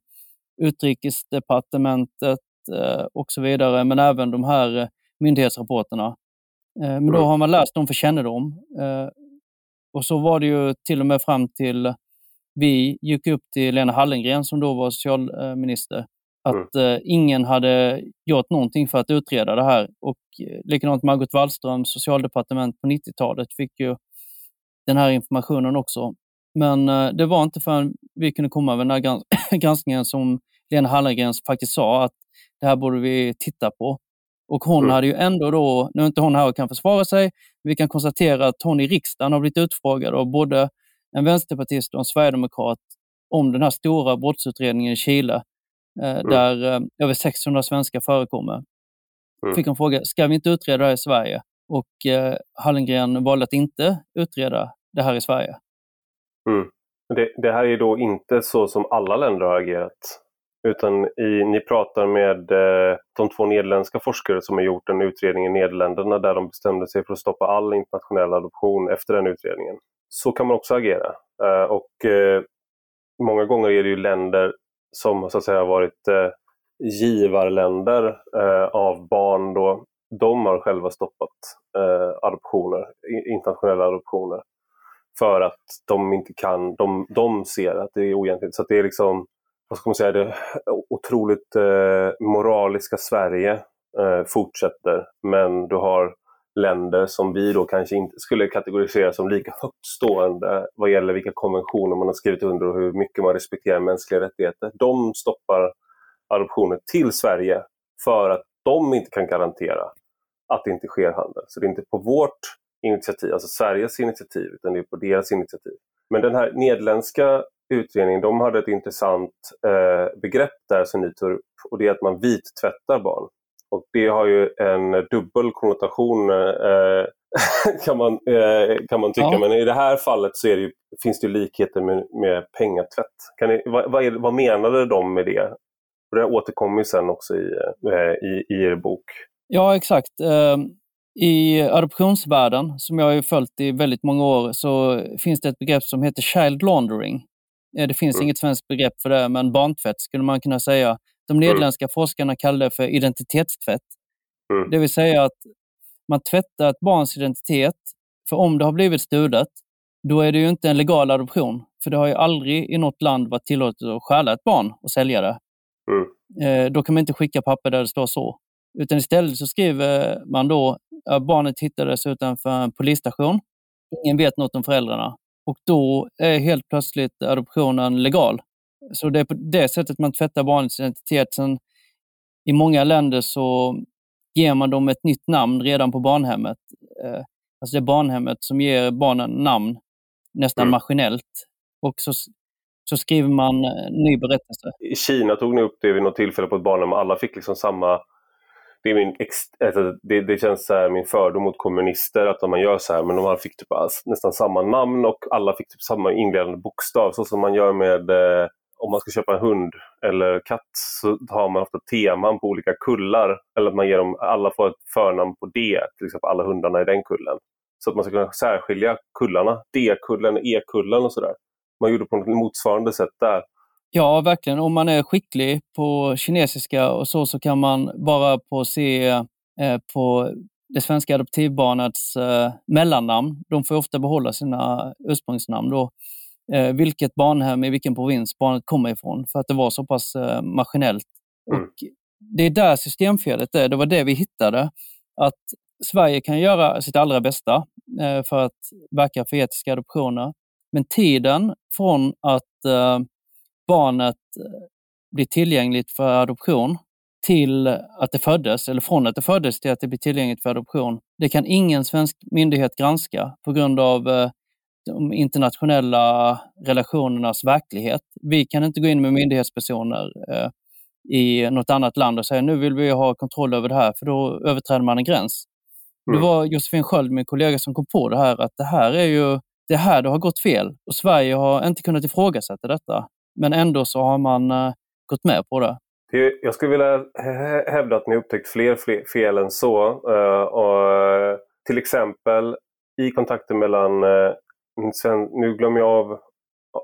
Speaker 2: Utrikesdepartementet uh, och så vidare, men även de här uh, myndighetsrapporterna. Uh, men då har man läst dem för kännedom. och så var det ju till och med fram till vi gick upp till Lena Hallengren som då var socialminister, att mm. ingen hade gjort någonting för att utreda det här. Och likadant Margot Wallström, socialdepartement på 90-talet, fick ju den här informationen också. Men eh, det var inte förrän vi kunde komma med den här granskningen som Lena Hallengren faktiskt sa att det här borde vi titta på. Och hon mm. hade ju ändå då, nu är inte hon här och kan försvara sig, vi kan konstatera att hon i riksdagen har blivit utfrågad av både en vänsterpartist och en sverigedemokrat om den här stora brottsutredningen i Chile, eh, mm. där eh, över 600 svenskar förekommer. Mm. Fick hon fråga, ska vi inte utreda det här i Sverige? Och eh, Hallengren valde att inte utreda det här i Sverige.
Speaker 1: Mm. Det, det, här är då inte så som alla länder har agerat. Utan i, ni pratar med eh, de två nederländska forskare som har gjort en utredning i Nederländerna där de bestämde sig för att stoppa all internationell adoption efter den utredningen. Så kan man också agera. Eh, och eh, Många gånger är det ju länder som så att säga varit eh, givarländer eh, av barn då. De har själva stoppat eh, adoptioner, internationella adoptioner för att de inte kan, de, de ser att det är oegentligt. Så det är liksom, vad ska man säga, det otroligt eh, moraliska Sverige eh, fortsätter. Men du har länder som vi då kanske inte skulle kategorisera som lika högtstående vad gäller vilka konventioner man har skrivit under och hur mycket man respekterar mänskliga rättigheter. De stoppar adoptioner till Sverige för att de inte kan garantera att det inte sker handel. Så det är inte på vårt initiativ, alltså Sveriges initiativ, utan det är på deras initiativ. Men den här nederländska utredningen, de hade ett intressant eh, begrepp där som ni tar upp och det är att man vittvättar barn. Och det har ju en dubbel konnotation. Eh, kan, man, eh, kan man tycka. Ja. Men i det här fallet så det finns det likheter med, med pengatvätt. Kan ni, vad, vad, är, vad menade de med det? det återkommer ju sen också i, eh, i, i er bok.
Speaker 2: Ja, exakt. Ehm, I adoptionsvärlden, som jag har följt i väldigt många år, så finns det ett begrepp som heter child laundering. Eh, det finns mm. inget svenskt begrepp för det, men barntvätt skulle man kunna säga. De mm. nederländska forskarna kallar det för identitetstvätt. Mm. Det vill säga att man tvättar ett barns identitet, för om det har blivit stulet, då är det ju inte en legal adoption. För det har ju aldrig i något land varit tillåtet att stjäla ett barn och sälja det. Mm. Eh, då kan man inte skicka papper där det står så. Utan istället så skriver man då att barnet hittades utanför en polisstation. Ingen vet något om föräldrarna. Och då är helt plötsligt adoptionen legal. Så det är på det sättet man tvättar barnets identitet. Sen, I många länder så ger man dem ett nytt namn redan på barnhemmet. Eh, alltså det är barnhemmet som ger barnen namn nästan mm. maskinellt. Och så, så skriver man en ny berättelse.
Speaker 1: I Kina tog ni upp det vid något tillfälle på ett barnhem. Alla fick liksom samma det, är min, alltså det, det känns så här, min fördom mot kommunister att man gör så här, men de fick typ nästan samma namn och alla fick typ samma inledande bokstav, så som man gör med eh, om man ska köpa en hund eller katt så har man ofta teman på olika kullar. Eller att man ger dem, alla får ett förnamn på D, till exempel alla hundarna i den kullen. Så att man ska kunna särskilja kullarna, D-kullen, E-kullen och sådär. Man gjorde på något motsvarande sätt där.
Speaker 2: Ja, verkligen. Om man är skicklig på kinesiska och så, så kan man bara på se eh, på det svenska adoptivbarnets eh, mellannamn. De får ofta behålla sina ursprungsnamn. Då eh, vilket barnhem i vilken provins barnet kommer ifrån för att det var så pass eh, maskinellt. Mm. Och det är där systemfelet är. Det var det vi hittade. Att Sverige kan göra sitt allra bästa eh, för att verka för etiska adoptioner. Men tiden från att eh, barnet eh, blir tillgängligt för adoption till att det föddes, eller från att det föddes till att det blir tillgängligt för adoption, det kan ingen svensk myndighet granska på grund av eh, de internationella relationernas verklighet. Vi kan inte gå in med myndighetspersoner eh, i något annat land och säga nu vill vi ha kontroll över det här, för då överträder man en gräns. Mm. Det var Josefin Sköld, min kollega, som kom på det här, att det här är ju det här det har gått fel. Och Sverige har inte kunnat ifrågasätta detta, men ändå så har man eh, gått med på det.
Speaker 1: Jag skulle vilja hävda att ni upptäckt fler, fel än så. Uh, och, till exempel i kontakten mellan Mm, sen, nu glömmer jag av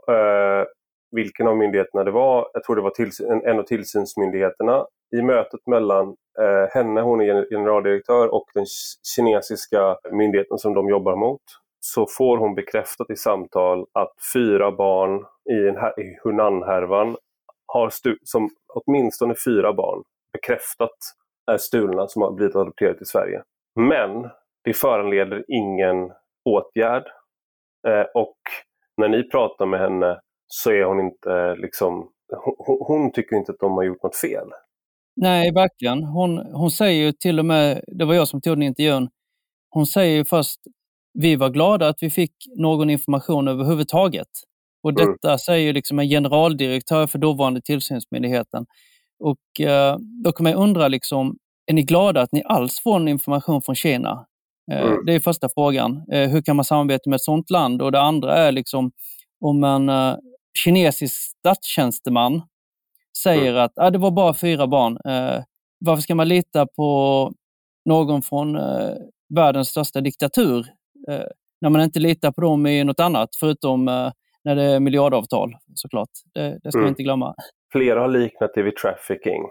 Speaker 1: eh, vilken av myndigheterna det var. Jag tror det var tills, en av tillsynsmyndigheterna. I mötet mellan eh, henne, hon är generaldirektör, och den kinesiska myndigheten som de jobbar mot så får hon bekräftat i samtal att fyra barn i, en, i Hunan-härvan har stu, som åtminstone fyra barn bekräftat är stulna som har blivit adopterade till Sverige. Men det föranleder ingen åtgärd och när ni pratar med henne så är hon inte liksom, hon, hon, tycker inte att de har gjort något fel.
Speaker 2: Nej, verkligen. Hon, hon säger ju till och med, det var jag som tog den intervjun, hon säger ju först, vi var glada att vi fick någon information överhuvudtaget. Och mm. detta mm. säger liksom en generaldirektör för dåvarande tillsynsmyndigheten. Och eh, då kan man undra, liksom, är ni glada att ni alls får någon information från Kina? Eh, mm. Det är första frågan. Eh, hur kan man samarbeta med ett sådant land? Och det andra är liksom om en uh, kinesisk statstjänsteman säger mm. att ah, det var bara fyra barn. Uh, varför ska man lita på någon från uh, världens största diktatur när man inte litar på dem i något annat, förutom när det är miljardavtal såklart. Det, det ska mm. man inte glömma.
Speaker 1: Flera har liknat det vid trafficking.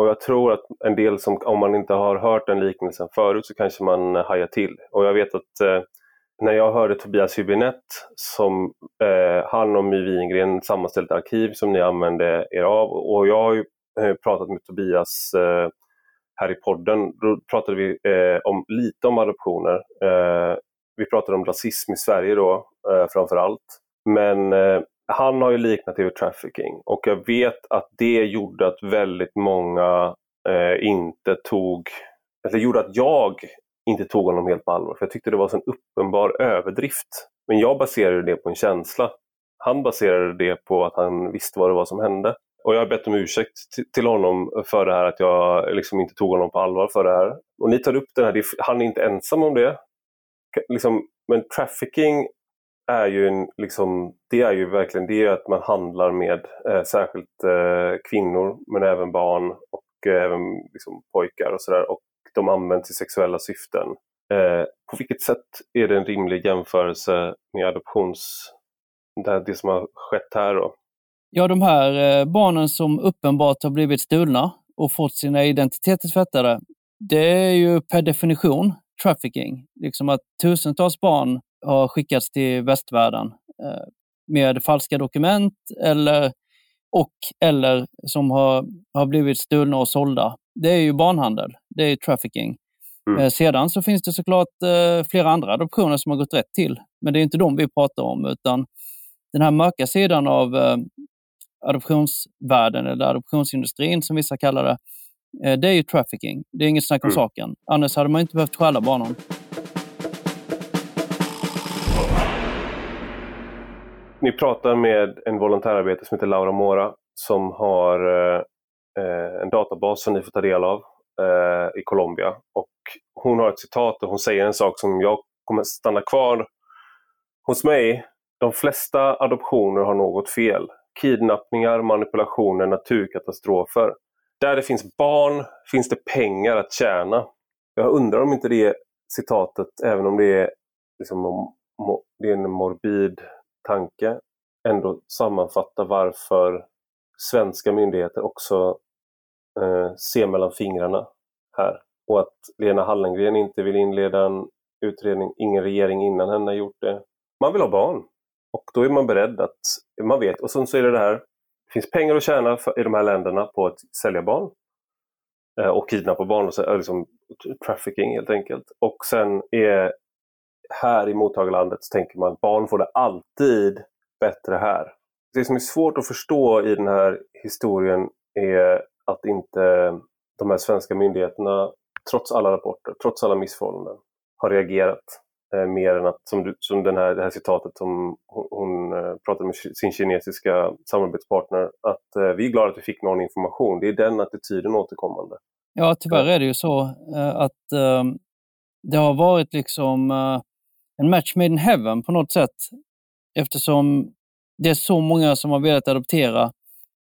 Speaker 1: Och jag tror att en del som, om man inte har hört den liknelsen förut så kanske man eh, hajar till. Och jag vet att eh, när jag hörde Tobias Hübinette, som eh, han och My Wingren sammanställt arkiv som ni använde er av och jag har ju eh, pratat med Tobias eh, här i podden, då pratade vi eh, om, lite om adoptioner. Eh, vi pratade om rasism i Sverige då eh, framför allt. Men eh, han har ju liknat det vid trafficking och jag vet att det gjorde att väldigt många eh, inte tog, alltså eller gjorde att jag inte tog honom helt på allvar. För Jag tyckte det var en uppenbar överdrift. Men jag baserade det på en känsla. Han baserade det på att han visste vad det var som hände. Och jag har bett om ursäkt till honom för det här att jag liksom inte tog honom på allvar för det här. Och ni tar upp den här, han är inte ensam om det. liksom, men trafficking är ju, en, liksom, det är ju verkligen det är att man handlar med eh, särskilt eh, kvinnor men även barn och eh, även liksom, pojkar och sådär. Och de används i sexuella syften. Eh, på vilket sätt är det en rimlig jämförelse med adoptions... Det, det som har skett här då?
Speaker 2: Ja, de här eh, barnen som uppenbart har blivit stulna och fått sina identiteter tvättade, det är ju per definition trafficking. Liksom att tusentals barn har skickats till västvärlden eh, med falska dokument eller, och eller som har, har blivit stulna och sålda. Det är ju barnhandel, det är trafficking. Mm. Eh, sedan så finns det såklart eh, flera andra adoptioner som har gått rätt till, men det är inte de vi pratar om, utan den här mörka sidan av adoptionsvärlden eller adoptionsindustrin som vissa kallar det, det är ju trafficking. Det är inget snack om mm. saken. Annars hade man inte behövt stjäla barnen.
Speaker 1: Ni pratar med en volontärarbetare som heter Laura Mora som har eh, eh, en databas som ni får ta del av eh, i Colombia. Och hon har ett citat och hon säger en sak som jag kommer stanna kvar hos mig. De flesta adoptioner har något fel. Kidnappningar, manipulationer, naturkatastrofer. Där det finns barn finns det pengar att tjäna. Jag undrar om inte det citatet, även om det är, liksom, det är en morbid tanke ändå sammanfatta varför svenska myndigheter också eh, ser mellan fingrarna här. Och att Lena Hallengren inte vill inleda en utredning, ingen regering innan henne har gjort det. Man vill ha barn. Och då är man beredd att, man vet, och sen så är det det här, det finns pengar att tjäna för, i de här länderna på att sälja barn eh, och kidnappa barn, och så, eh, liksom trafficking helt enkelt. Och sen är här i mottagarlandet så tänker man att barn får det alltid bättre här. Det som är svårt att förstå i den här historien är att inte de här svenska myndigheterna, trots alla rapporter, trots alla missförhållanden, har reagerat eh, mer än att, som, du, som den här, det här citatet som hon, hon eh, pratade med sin kinesiska samarbetspartner, att eh, vi är glada att vi fick någon information. Det är den attityden återkommande.
Speaker 2: Ja, tyvärr är det ju så eh, att eh, det har varit liksom en match made in heaven på något sätt. Eftersom det är så många som har velat adoptera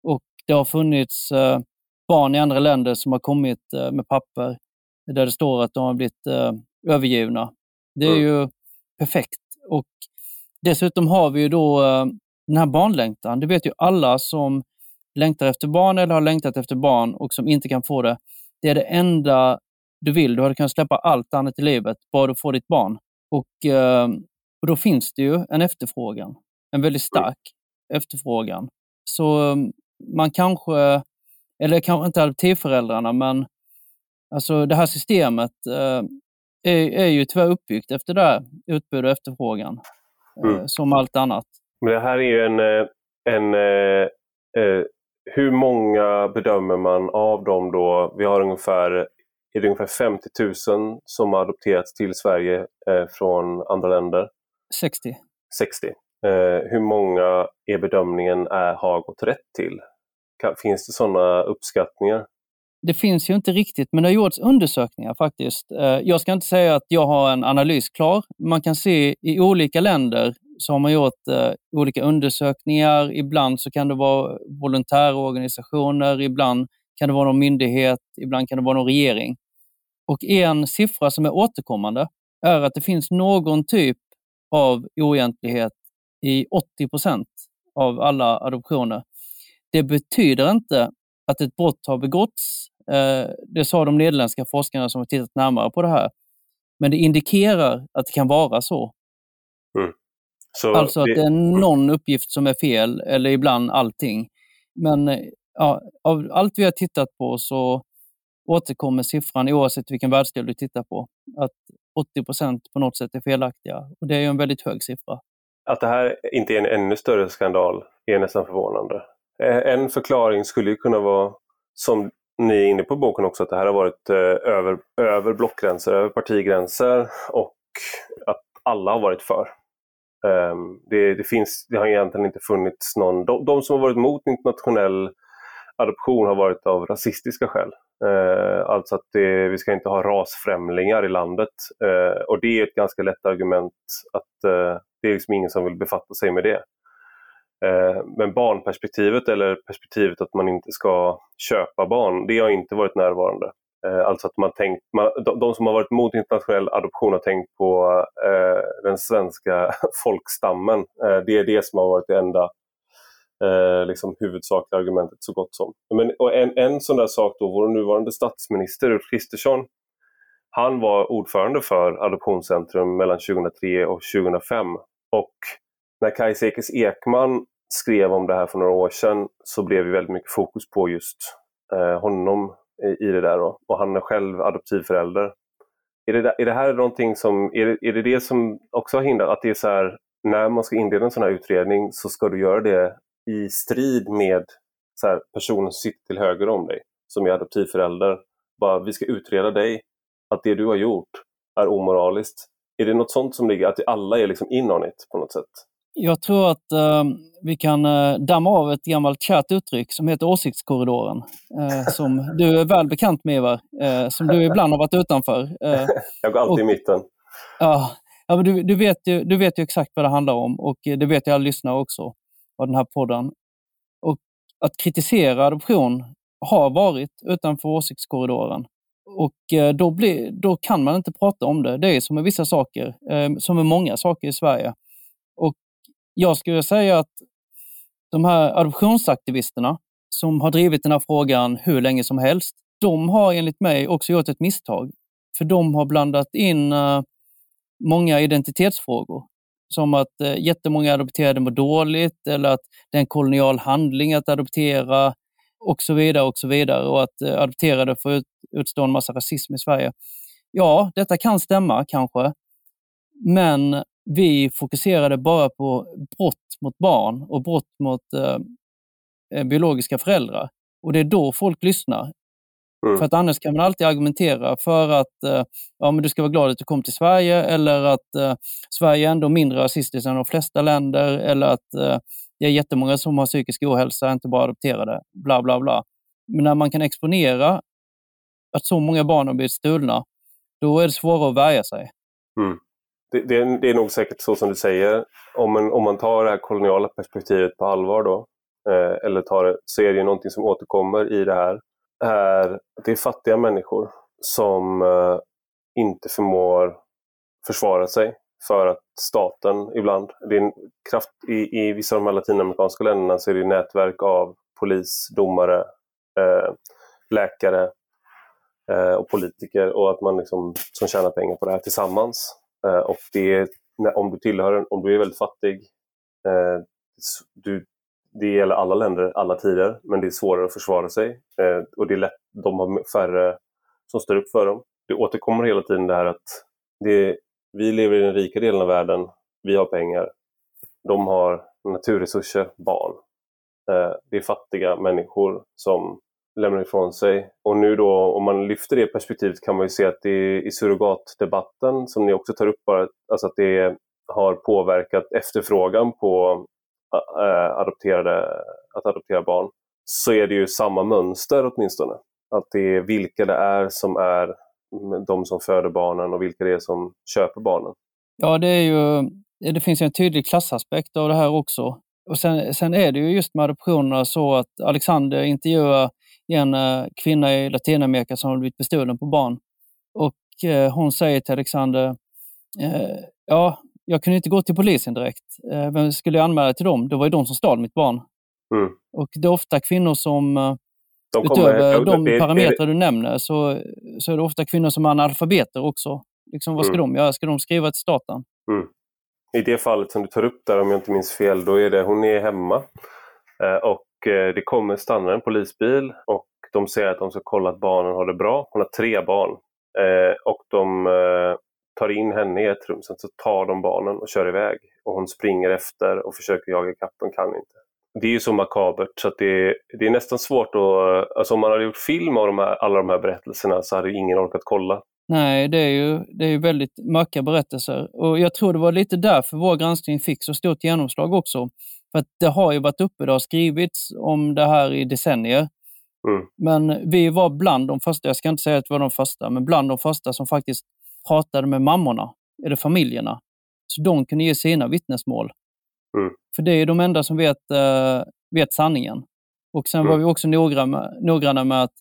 Speaker 2: och det har funnits eh, barn i andra länder som har kommit eh, med papper där det står att de har blivit eh, övergivna. Det är mm. ju perfekt. Och Dessutom har vi ju då den här barnlängtan. Det vet ju alla som längtar efter barn eller har längtat efter barn och som inte kan få det. Det är det enda du vill. Du hade kunnat släppa allt annat i livet, bara du får ditt barn. Och, eh, och då finns det ju en efterfrågan, en väldigt stark efterfrågan. Så eh, man kanske, eller kanske inte adoptivföräldrarna, men alltså det här systemet eh, är, är ju tyvärr uppbyggt efter det här utbud och efterfrågan, mm. som allt annat.
Speaker 1: Men det här är ju en, en eh, hur många bedömer man av dem då? Vi har ungefär är det ungefär 50 000 som har adopterats till Sverige eh, från andra länder.
Speaker 2: 60.
Speaker 1: 60. Eh, hur många är bedömningen är, har gått rätt till? Finns det sådana uppskattningar?
Speaker 2: Det finns ju inte riktigt, men det har gjorts undersökningar faktiskt. Eh, jag ska inte säga att jag har en analys klar. Man kan se i olika länder så har man gjort eh, olika undersökningar. Ibland så kan det vara volontärorganisationer, ibland kan det vara någon myndighet, ibland kan det vara någon regering. Och en siffra som är återkommande är att det finns någon typ av oegentlighet i 80 procent av alla adoptioner. Det betyder inte att ett brott har begåtts. Eh, det sa de nederländska forskarna som har tittat närmare på det här. Men det indikerar att det kan vara så. Mm. så alltså att det... det är någon uppgift som är fel, eller ibland allting. Men eh, ja, av allt vi har tittat på så återkommer siffran oavsett vilken världsdel du tittar på. Att 80 procent på något sätt är felaktiga. Och Det är ju en väldigt hög siffra.
Speaker 1: Att det här inte är en ännu större skandal är nästan förvånande. Eh, en förklaring skulle ju kunna vara, som ni är inne på boken också, att det här har varit eh, över, över blockgränser, över partigränser och att alla har varit för. Ehm, det, det, finns, det har egentligen inte funnits någon... De, de som har varit mot internationell adoption har varit av rasistiska skäl. Eh, alltså att det, vi ska inte ha rasfrämlingar i landet. Eh, och det är ett ganska lätt argument att eh, det är liksom ingen som vill befatta sig med det. Eh, men barnperspektivet eller perspektivet att man inte ska köpa barn, det har inte varit närvarande. Eh, alltså att man tänkt, man, de, de, som har varit emot internationell adoption har tänkt på eh, den svenska folkstammen. Eh, det är det som har varit det enda eh, liksom huvudsakliga argumentet så gott som. Men, och en, en sån där sak då, vår nuvarande statsminister Ulf Kristersson, han var ordförande för Adoptionscentrum mellan 2003 och 2005. Och när Kajsa Ekis Ekman skrev om det här för några år sedan så blev det väldigt mycket fokus på just eh, honom i, i det där. Då. Och han är själv adoptivförälder. Är det, är det här någonting som, är det, är det det som också har hindrat, att det är så här, när man ska inleda en sån här utredning så ska du göra det i strid med så här, personen som sitter till höger om dig, som är adoptivförälder. Bara, vi ska utreda dig, att det du har gjort är omoraliskt. Är det något sånt som ligger, att alla är liksom in on it på något sätt?
Speaker 2: Jag tror att uh, vi kan uh, damma av ett gammalt kärt uttryck som heter åsiktskorridoren. Uh, som du är väl bekant med Ivar, som du ibland har varit utanför.
Speaker 1: jag går alltid och, i mitten.
Speaker 2: Ja, ja men du, du, vet ju, du vet ju exakt vad det handlar om och det vet jag alla lyssnare också av den här podden. Och att kritisera adoption har varit utanför åsiktskorridoren. Och eh, då, blir, då kan man inte prata om det. Det är som med vissa saker, eh, som med många saker i Sverige. Och jag skulle säga att de här adoptionsaktivisterna som har drivit den här frågan hur länge som helst, de har enligt mig också gjort ett misstag. För de har blandat in eh, många identitetsfrågor. Som att eh, jättemånga adopterade mår dåligt eller att det är en kolonial handling att adoptera och så vidare och så vidare och att eh, adopterade får ut, utstå en massa rasism i Sverige. Ja, detta kan stämma kanske, men vi fokuserade bara på brott mot barn och brott mot eh, eh biologiska föräldrar. Och det är då folk lyssnar. Mm. För att annars kan man alltid argumentera för att eh, ja, men du ska vara glad att du kom till Sverige eller att eh, Sverige är ändå mindre rasistiskt än de flesta länder eller att eh, det är jättemånga som har psykisk ohälsa, inte bara adopterade, bla bla bla. Men när man kan exponera att så många barn har blivit stulna, då är det svårare att värja sig.
Speaker 1: Mm. Det, det, det, är nog säkert så som du säger. Om man, om man tar det här koloniala perspektivet på allvar då, eh, eller tar det, så är det någonting som återkommer i det här är att det är fattiga människor som eh, inte förmår försvara sig för att staten ibland, det är kraft, i, i vissa av de här latinamerikanska länderna så är det nätverk av polis, domare, eh, läkare eh, och politiker och att man liksom, som tjänar pengar på det här tillsammans. Eh, och det är, om du tillhör, om du är väldigt fattig, eh, du det gäller alla länder, alla tider, men det är svårare att försvara sig. Eh, och det är lätt, de har färre som står upp för dem. Det återkommer hela tiden det här att det, vi lever i den rika delen av världen, vi har pengar. De har naturresurser, barn. Eh, det är fattiga människor som lämnar ifrån sig. Och nu då, om man lyfter det perspektivet kan man ju se att det är i surrogatdebatten, som ni också tar upp, bara, alltså att det har påverkat efterfrågan på adopterade, att adoptera barn, så är det ju samma mönster åtminstone. Att det är vilka det är som är de som föder barnen och vilka det är som köper barnen.
Speaker 2: Ja, det, är ju, det finns ju en tydlig klassaspekt av det här också. Och sen, sen är det ju just med adoptionerna så att Alexander intervjuar en eh, kvinna i Latinamerika som har blivit bestulen på barn. Och eh, hon säger till Alexander, eh, ja, jag kunde inte gå till polisen direkt. Eh, vem skulle jag anmäla till dem? Det var ju de som stal mitt barn. Mm. Och det är ofta kvinnor som, eh, de utöver kommer, de det, parametrar du nämner, så, så är det ofta kvinnor som är analfabeter också. Liksom, vad ska mm. de göra? Ska de skriva till staten?
Speaker 1: Mm. I det fallet som du tar upp där, om jag inte minns fel, då är det hon är hemma eh, och det kommer stanna en polisbil och de säger att de ska kolla att barnen har det bra. Hon har tre barn och de tar in henne i ett rum, sen så tar de barnen och kör iväg. Och hon springer efter och försöker jaga katten, kan inte. Det är ju så makabert så att det, är, det är nästan svårt att... Alltså om man hade gjort film av de här, alla de här berättelserna så hade ingen orkat kolla.
Speaker 2: Nej, det är ju det är väldigt mörka berättelser. Och jag tror det var lite därför vår granskning fick så stort genomslag också. För att det har ju varit uppe, det har skrivits om det här i decennier. Mm. Men vi var bland de första, jag ska inte säga att vi var de första, men bland de första som faktiskt pratade med mammorna, eller familjerna. Så de kunde ge sina vittnesmål. Mm. För det är de enda som vet, äh, vet sanningen. Och sen mm. var vi också noggranna med, noggranna med att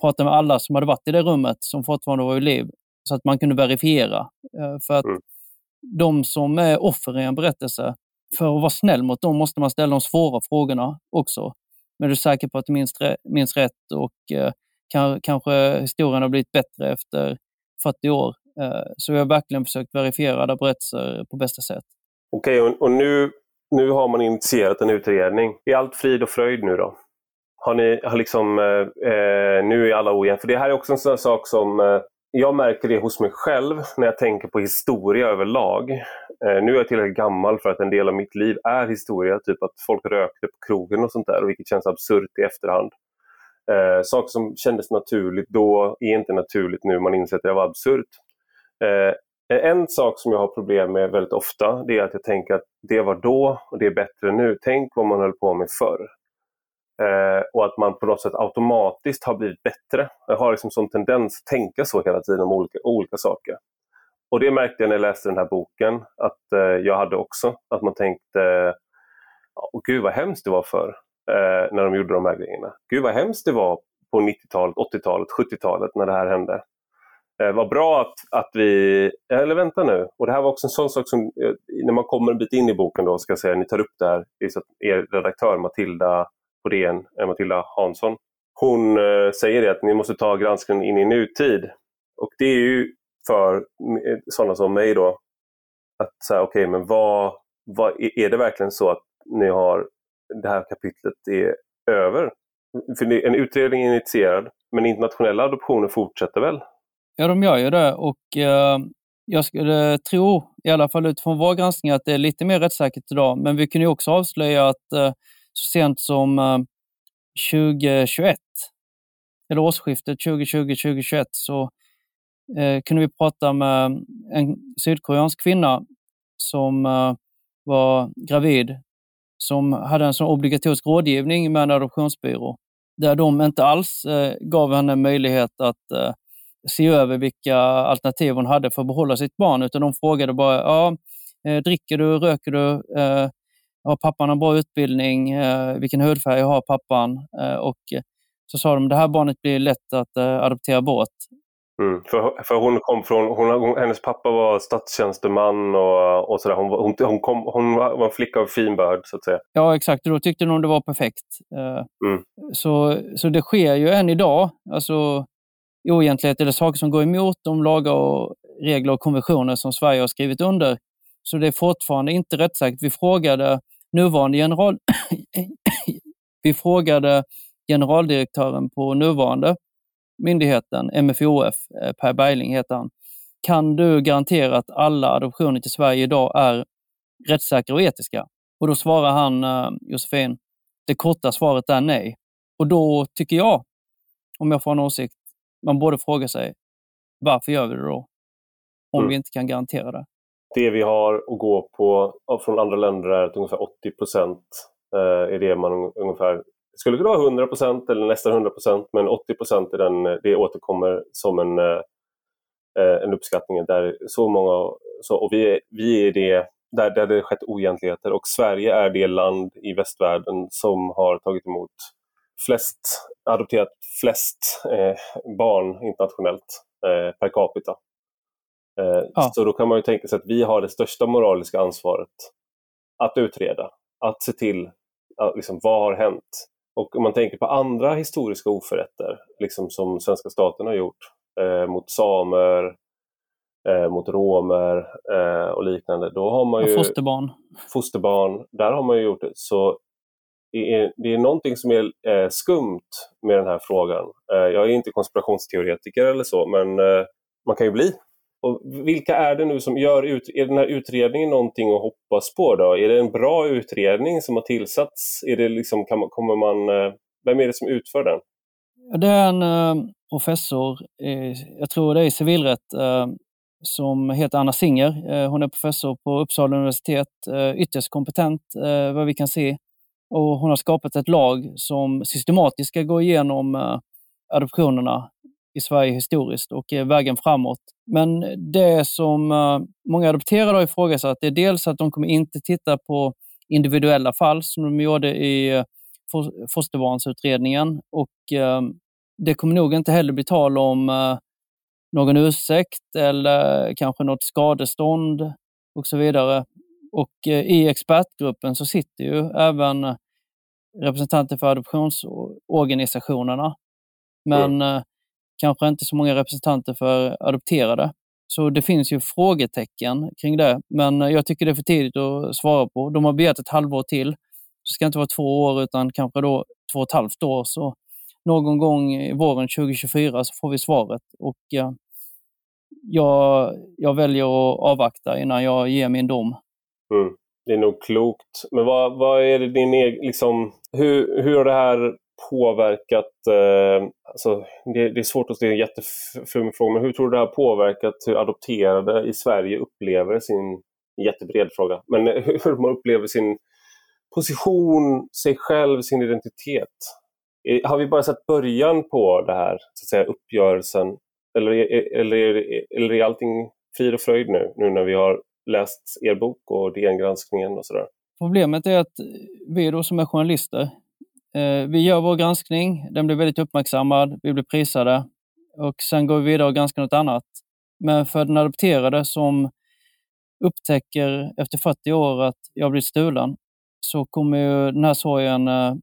Speaker 2: prata med alla som hade varit i det rummet, som fortfarande var i liv, så att man kunde verifiera. Äh, för att mm. de som är offer i en berättelse, för att vara snäll mot dem måste man ställa de svåra frågorna också. Men du är säker på att du minns, minns rätt och eh, kan, kanske historien har blivit bättre efter 40 år. Eh, så vi har verkligen försökt verifiera alla berättelser på bästa sätt.
Speaker 1: Okej, okay, och, och, nu, nu har man initierat en utredning. Är allt frid och fröjd nu då? Har ni, har liksom, eh, eh nu är alla ojämna? För det här är också en sån sak som eh, jag märker det hos mig själv när jag tänker på historia överlag. Eh, nu är jag tillräckligt gammal för att en del av mitt liv är historia, typ att folk rökte på krogen och sånt där, vilket känns absurt i efterhand. Eh, saker som kändes naturligt då är inte naturligt nu, man inser att det var absurt. Eh, en sak som jag har problem med väldigt ofta, det är att jag tänker att det var då och det är bättre nu. Tänk vad man höll på med förr. Eh, och att man på något sätt automatiskt har blivit bättre. Jag har liksom sån tendens att tänka så hela tiden om olika, olika saker. Och det märkte jag när jag läste den här boken att eh, jag hade också. Att man tänkte, oh, gud vad hemskt det var förr, eh, när de gjorde de här grejerna. Gud vad hemskt det var på 90-talet, 80-talet, 70-talet när det här hände. Eh, vad bra att, att vi... Eh, eller vänta nu. Och det här var också en sån sak som, eh, när man kommer en bit in i boken då, ska jag säga, ni tar upp det här, er redaktör Matilda på DN, eh, Matilda Hansson. Hon eh, säger det att ni måste ta granskningen in i nutid. Och det är ju för sådana som mig då, att säga okej, okay, men vad, vad, är det verkligen så att ni har det här kapitlet är över? För en utredning är initierad, men internationella adoptioner fortsätter väl?
Speaker 2: Ja, de gör ju det och eh, jag skulle eh, tro, i alla fall utifrån vår granskning, att det är lite mer rättssäkert idag. Men vi kunde också avslöja att eh, så sent som eh, 2021, eller årsskiftet 2020-2021, så eh, kunde vi prata med en sydkoreansk kvinna som eh, var gravid, som hade en sån obligatorisk rådgivning med en adoptionsbyrå, där de inte alls eh, gav henne möjlighet att eh, se över vilka alternativ hon hade för att behålla sitt barn, utan de frågade bara, ja, eh, dricker du, röker du, har pappan en bra utbildning? Eh, vilken hudfärg har pappan? Eh, och så sa de, det här barnet blir lätt att eh, adoptera bort.
Speaker 1: Mm, för, för hon kom från, hon, hennes pappa var statstjänsteman och, och sådär. Hon, hon, hon, kom, hon var en flicka av fin börd så att säga.
Speaker 2: Ja exakt, då tyckte hon det var perfekt. Mm. Så, så det sker ju än idag, alltså oegentligheter eller saker som går emot de lagar och regler och konventioner som Sverige har skrivit under. Så det är fortfarande inte rättssäkert. Vi frågade nuvarande general... vi frågade generaldirektören på nuvarande myndigheten, MFOF, eh, Per Bergling heter han. Kan du garantera att alla adoptioner till Sverige idag är rättssäkra och etiska? Och då svarar han, eh, Josefin, det korta svaret är nej. Och då tycker jag, om jag får en åsikt, man borde fråga sig, varför gör vi det då? Om mm. vi inte kan garantera det
Speaker 1: det vi har att gå på från andra länder är att ungefär 80 procent eh, är det man ungefär skulle kunna vara 100 procent eller nästan 100 procent men 80 procent är den, det återkommer som en, eh, eh, en uppskattning där så många, så, och vi vi är det där, där det skett oegentligheter och Sverige är det land i västvärlden som har tagit emot flest, adopterat flest eh, barn internationellt eh, per capita. Eh, ja. Så då kan man ju tänka sig att vi har det största moraliska ansvaret att utreda, att se till liksom, vad har hänt. Och om man tänker på andra historiska oförrätter, liksom som svenska staten har gjort eh, mot samer, eh, mot romer eh, och liknande, då har man ju...
Speaker 2: fosterbarn.
Speaker 1: Fosterbarn, där har man ju gjort det. Så det är, det är någonting som är eh, skumt med den här frågan. Eh, jag är inte konspirationsteoretiker eller så, men eh, man kan ju bli och vilka är det nu som gör ut, är den här utredningen någonting att hoppas på? Då? Är det en bra utredning som har tillsatts? Är det liksom, kan man, kommer man, eh, vem är det som utför den?
Speaker 2: Det är en eh, professor, i, jag tror det är i civilrätt, eh, som heter Anna Singer. Hon är professor på Uppsala universitet, ytterst kompetent vad vi kan se och hon har skapat ett lag som systematiskt ska gå igenom eh, adoptionerna i Sverige historiskt och eh, vägen framåt. Men det som eh, många adopterade har ifrågasatt är dels att de kommer inte titta på individuella fall som de gjorde i fosterbarnsutredningen och det kommer nog inte heller bli tal om någon ursäkt eller kanske något skadestånd och så vidare. Och i expertgruppen så sitter ju även representanter för adoptionsorganisationerna. Men mm. kanske inte så många representanter för adopterade. Så det finns ju frågetecken kring det, men jag tycker det är för tidigt att svara på. De har begärt ett halvår till. Det ska inte vara två år utan kanske då två och ett halvt år. Så någon gång i våren 2024 så får vi svaret. Och jag, jag väljer att avvakta innan jag ger min dom.
Speaker 1: Mm. Det är nog klokt. Men vad, vad är det din egen, liksom, hur, hur har det här påverkat, eh, alltså, det, det, är svårt att ställa en jätteflummig fråga, men hur tror du det har påverkat hur adopterade i Sverige upplever sin, jättebred fråga, men hur man upplever sin position, sig själv, sin identitet? Har vi bara sett början på det här, så att säga, uppgörelsen? Eller, eller, eller, eller är allting frid och fröjd nu, nu när vi har läst er bok och DN-granskningen och sådär?
Speaker 2: Problemet är att vi då som är journalister, eh, vi gör vår granskning, den blir väldigt uppmärksammad, vi blir prisade och sen går vi vidare och granskar något annat. Men för den adopterade som upptäcker efter 40 år att jag blivit stulen, så kommer ju den här sorgen, eh,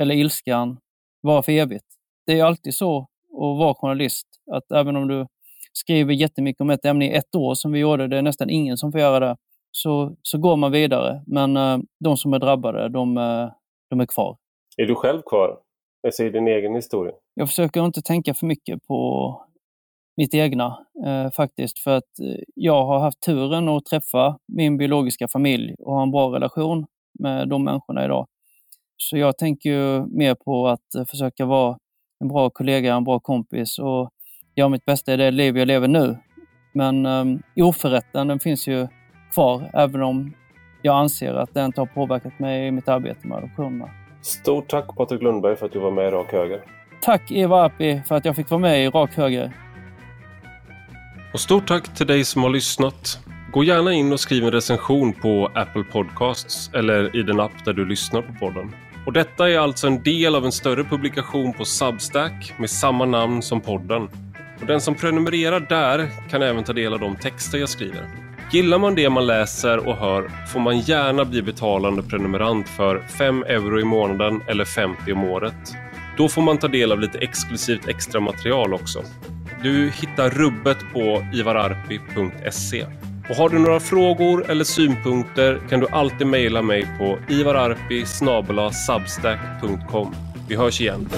Speaker 2: eller ilskan, vara för evigt. Det är alltid så att vara journalist, att även om du skriver jättemycket om ett ämne i ett år som vi gjorde, det är nästan ingen som får göra det, så, så går man vidare. Men uh, de som är drabbade, de, uh, de är kvar.
Speaker 1: Är du själv kvar? Jag i din egen historia?
Speaker 2: Jag försöker inte tänka för mycket på mitt egna eh, faktiskt. För att jag har haft turen att träffa min biologiska familj och ha en bra relation med de människorna idag. Så jag tänker ju mer på att försöka vara en bra kollega, en bra kompis och göra mitt bästa i det liv jag lever nu. Men um, oförrätten den finns ju kvar, även om jag anser att den inte har påverkat mig i mitt arbete med adoptionerna.
Speaker 1: Stort tack Patrik Lundberg för att du var med i Rak Höger.
Speaker 2: Tack Eva Arpi för att jag fick vara med i Rak Höger.
Speaker 1: Och stort tack till dig som har lyssnat. Gå gärna in och skriv en recension på Apple Podcasts eller i den app där du lyssnar på podden. Och detta är alltså en del av en större publikation på Substack med samma namn som podden. Och den som prenumererar där kan även ta del av de texter jag skriver. Gillar man det man läser och hör får man gärna bli betalande prenumerant för 5 euro i månaden eller 50 om året. Då får man ta del av lite exklusivt extra material också. Du hittar rubbet på ivararpi.se. Och har du några frågor eller synpunkter kan du alltid mejla mig på ivararpi Vi hörs igen.